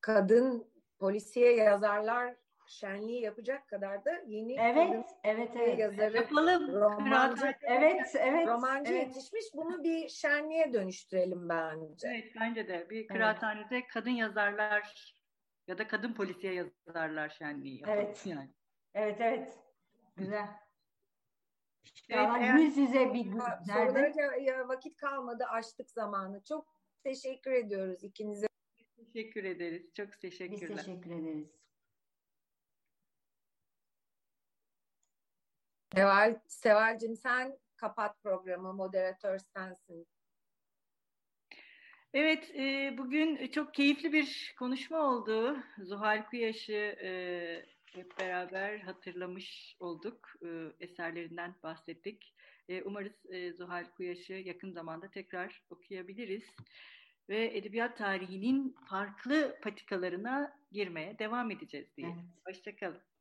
Speaker 4: kadın polisiye yazarlar şenliği yapacak kadar da yeni
Speaker 3: evet, kadın evet, evet.
Speaker 4: yazarı
Speaker 2: Yapalım. romancı,
Speaker 3: evet, evet,
Speaker 4: romancı
Speaker 3: evet.
Speaker 4: yetişmiş. Bunu bir şenliğe dönüştürelim bence.
Speaker 2: Evet, bence de. Bir kıraathanede evet. kadın yazarlar ya da kadın polisiye yazarlar şenliği.
Speaker 3: Evet. Yani. Evet evet. Güzel. İnşallah evet, yüz yüze bir
Speaker 4: Sorulara vakit kalmadı, açtık zamanı. Çok teşekkür ediyoruz ikinize.
Speaker 2: Teşekkür ederiz. Çok teşekkürler.
Speaker 3: Biz teşekkür ederiz.
Speaker 4: Seval, Seval'cim sen kapat programı, moderatör sensin.
Speaker 2: Evet, e, bugün çok keyifli bir konuşma oldu. Zuhal Kuyaş'ı e, hep beraber hatırlamış olduk. E, eserlerinden bahsettik. E, umarız e, Zuhal Kuyaş'ı yakın zamanda tekrar okuyabiliriz. Ve edebiyat tarihinin farklı patikalarına girmeye devam edeceğiz diye. Evet. Hoşçakalın.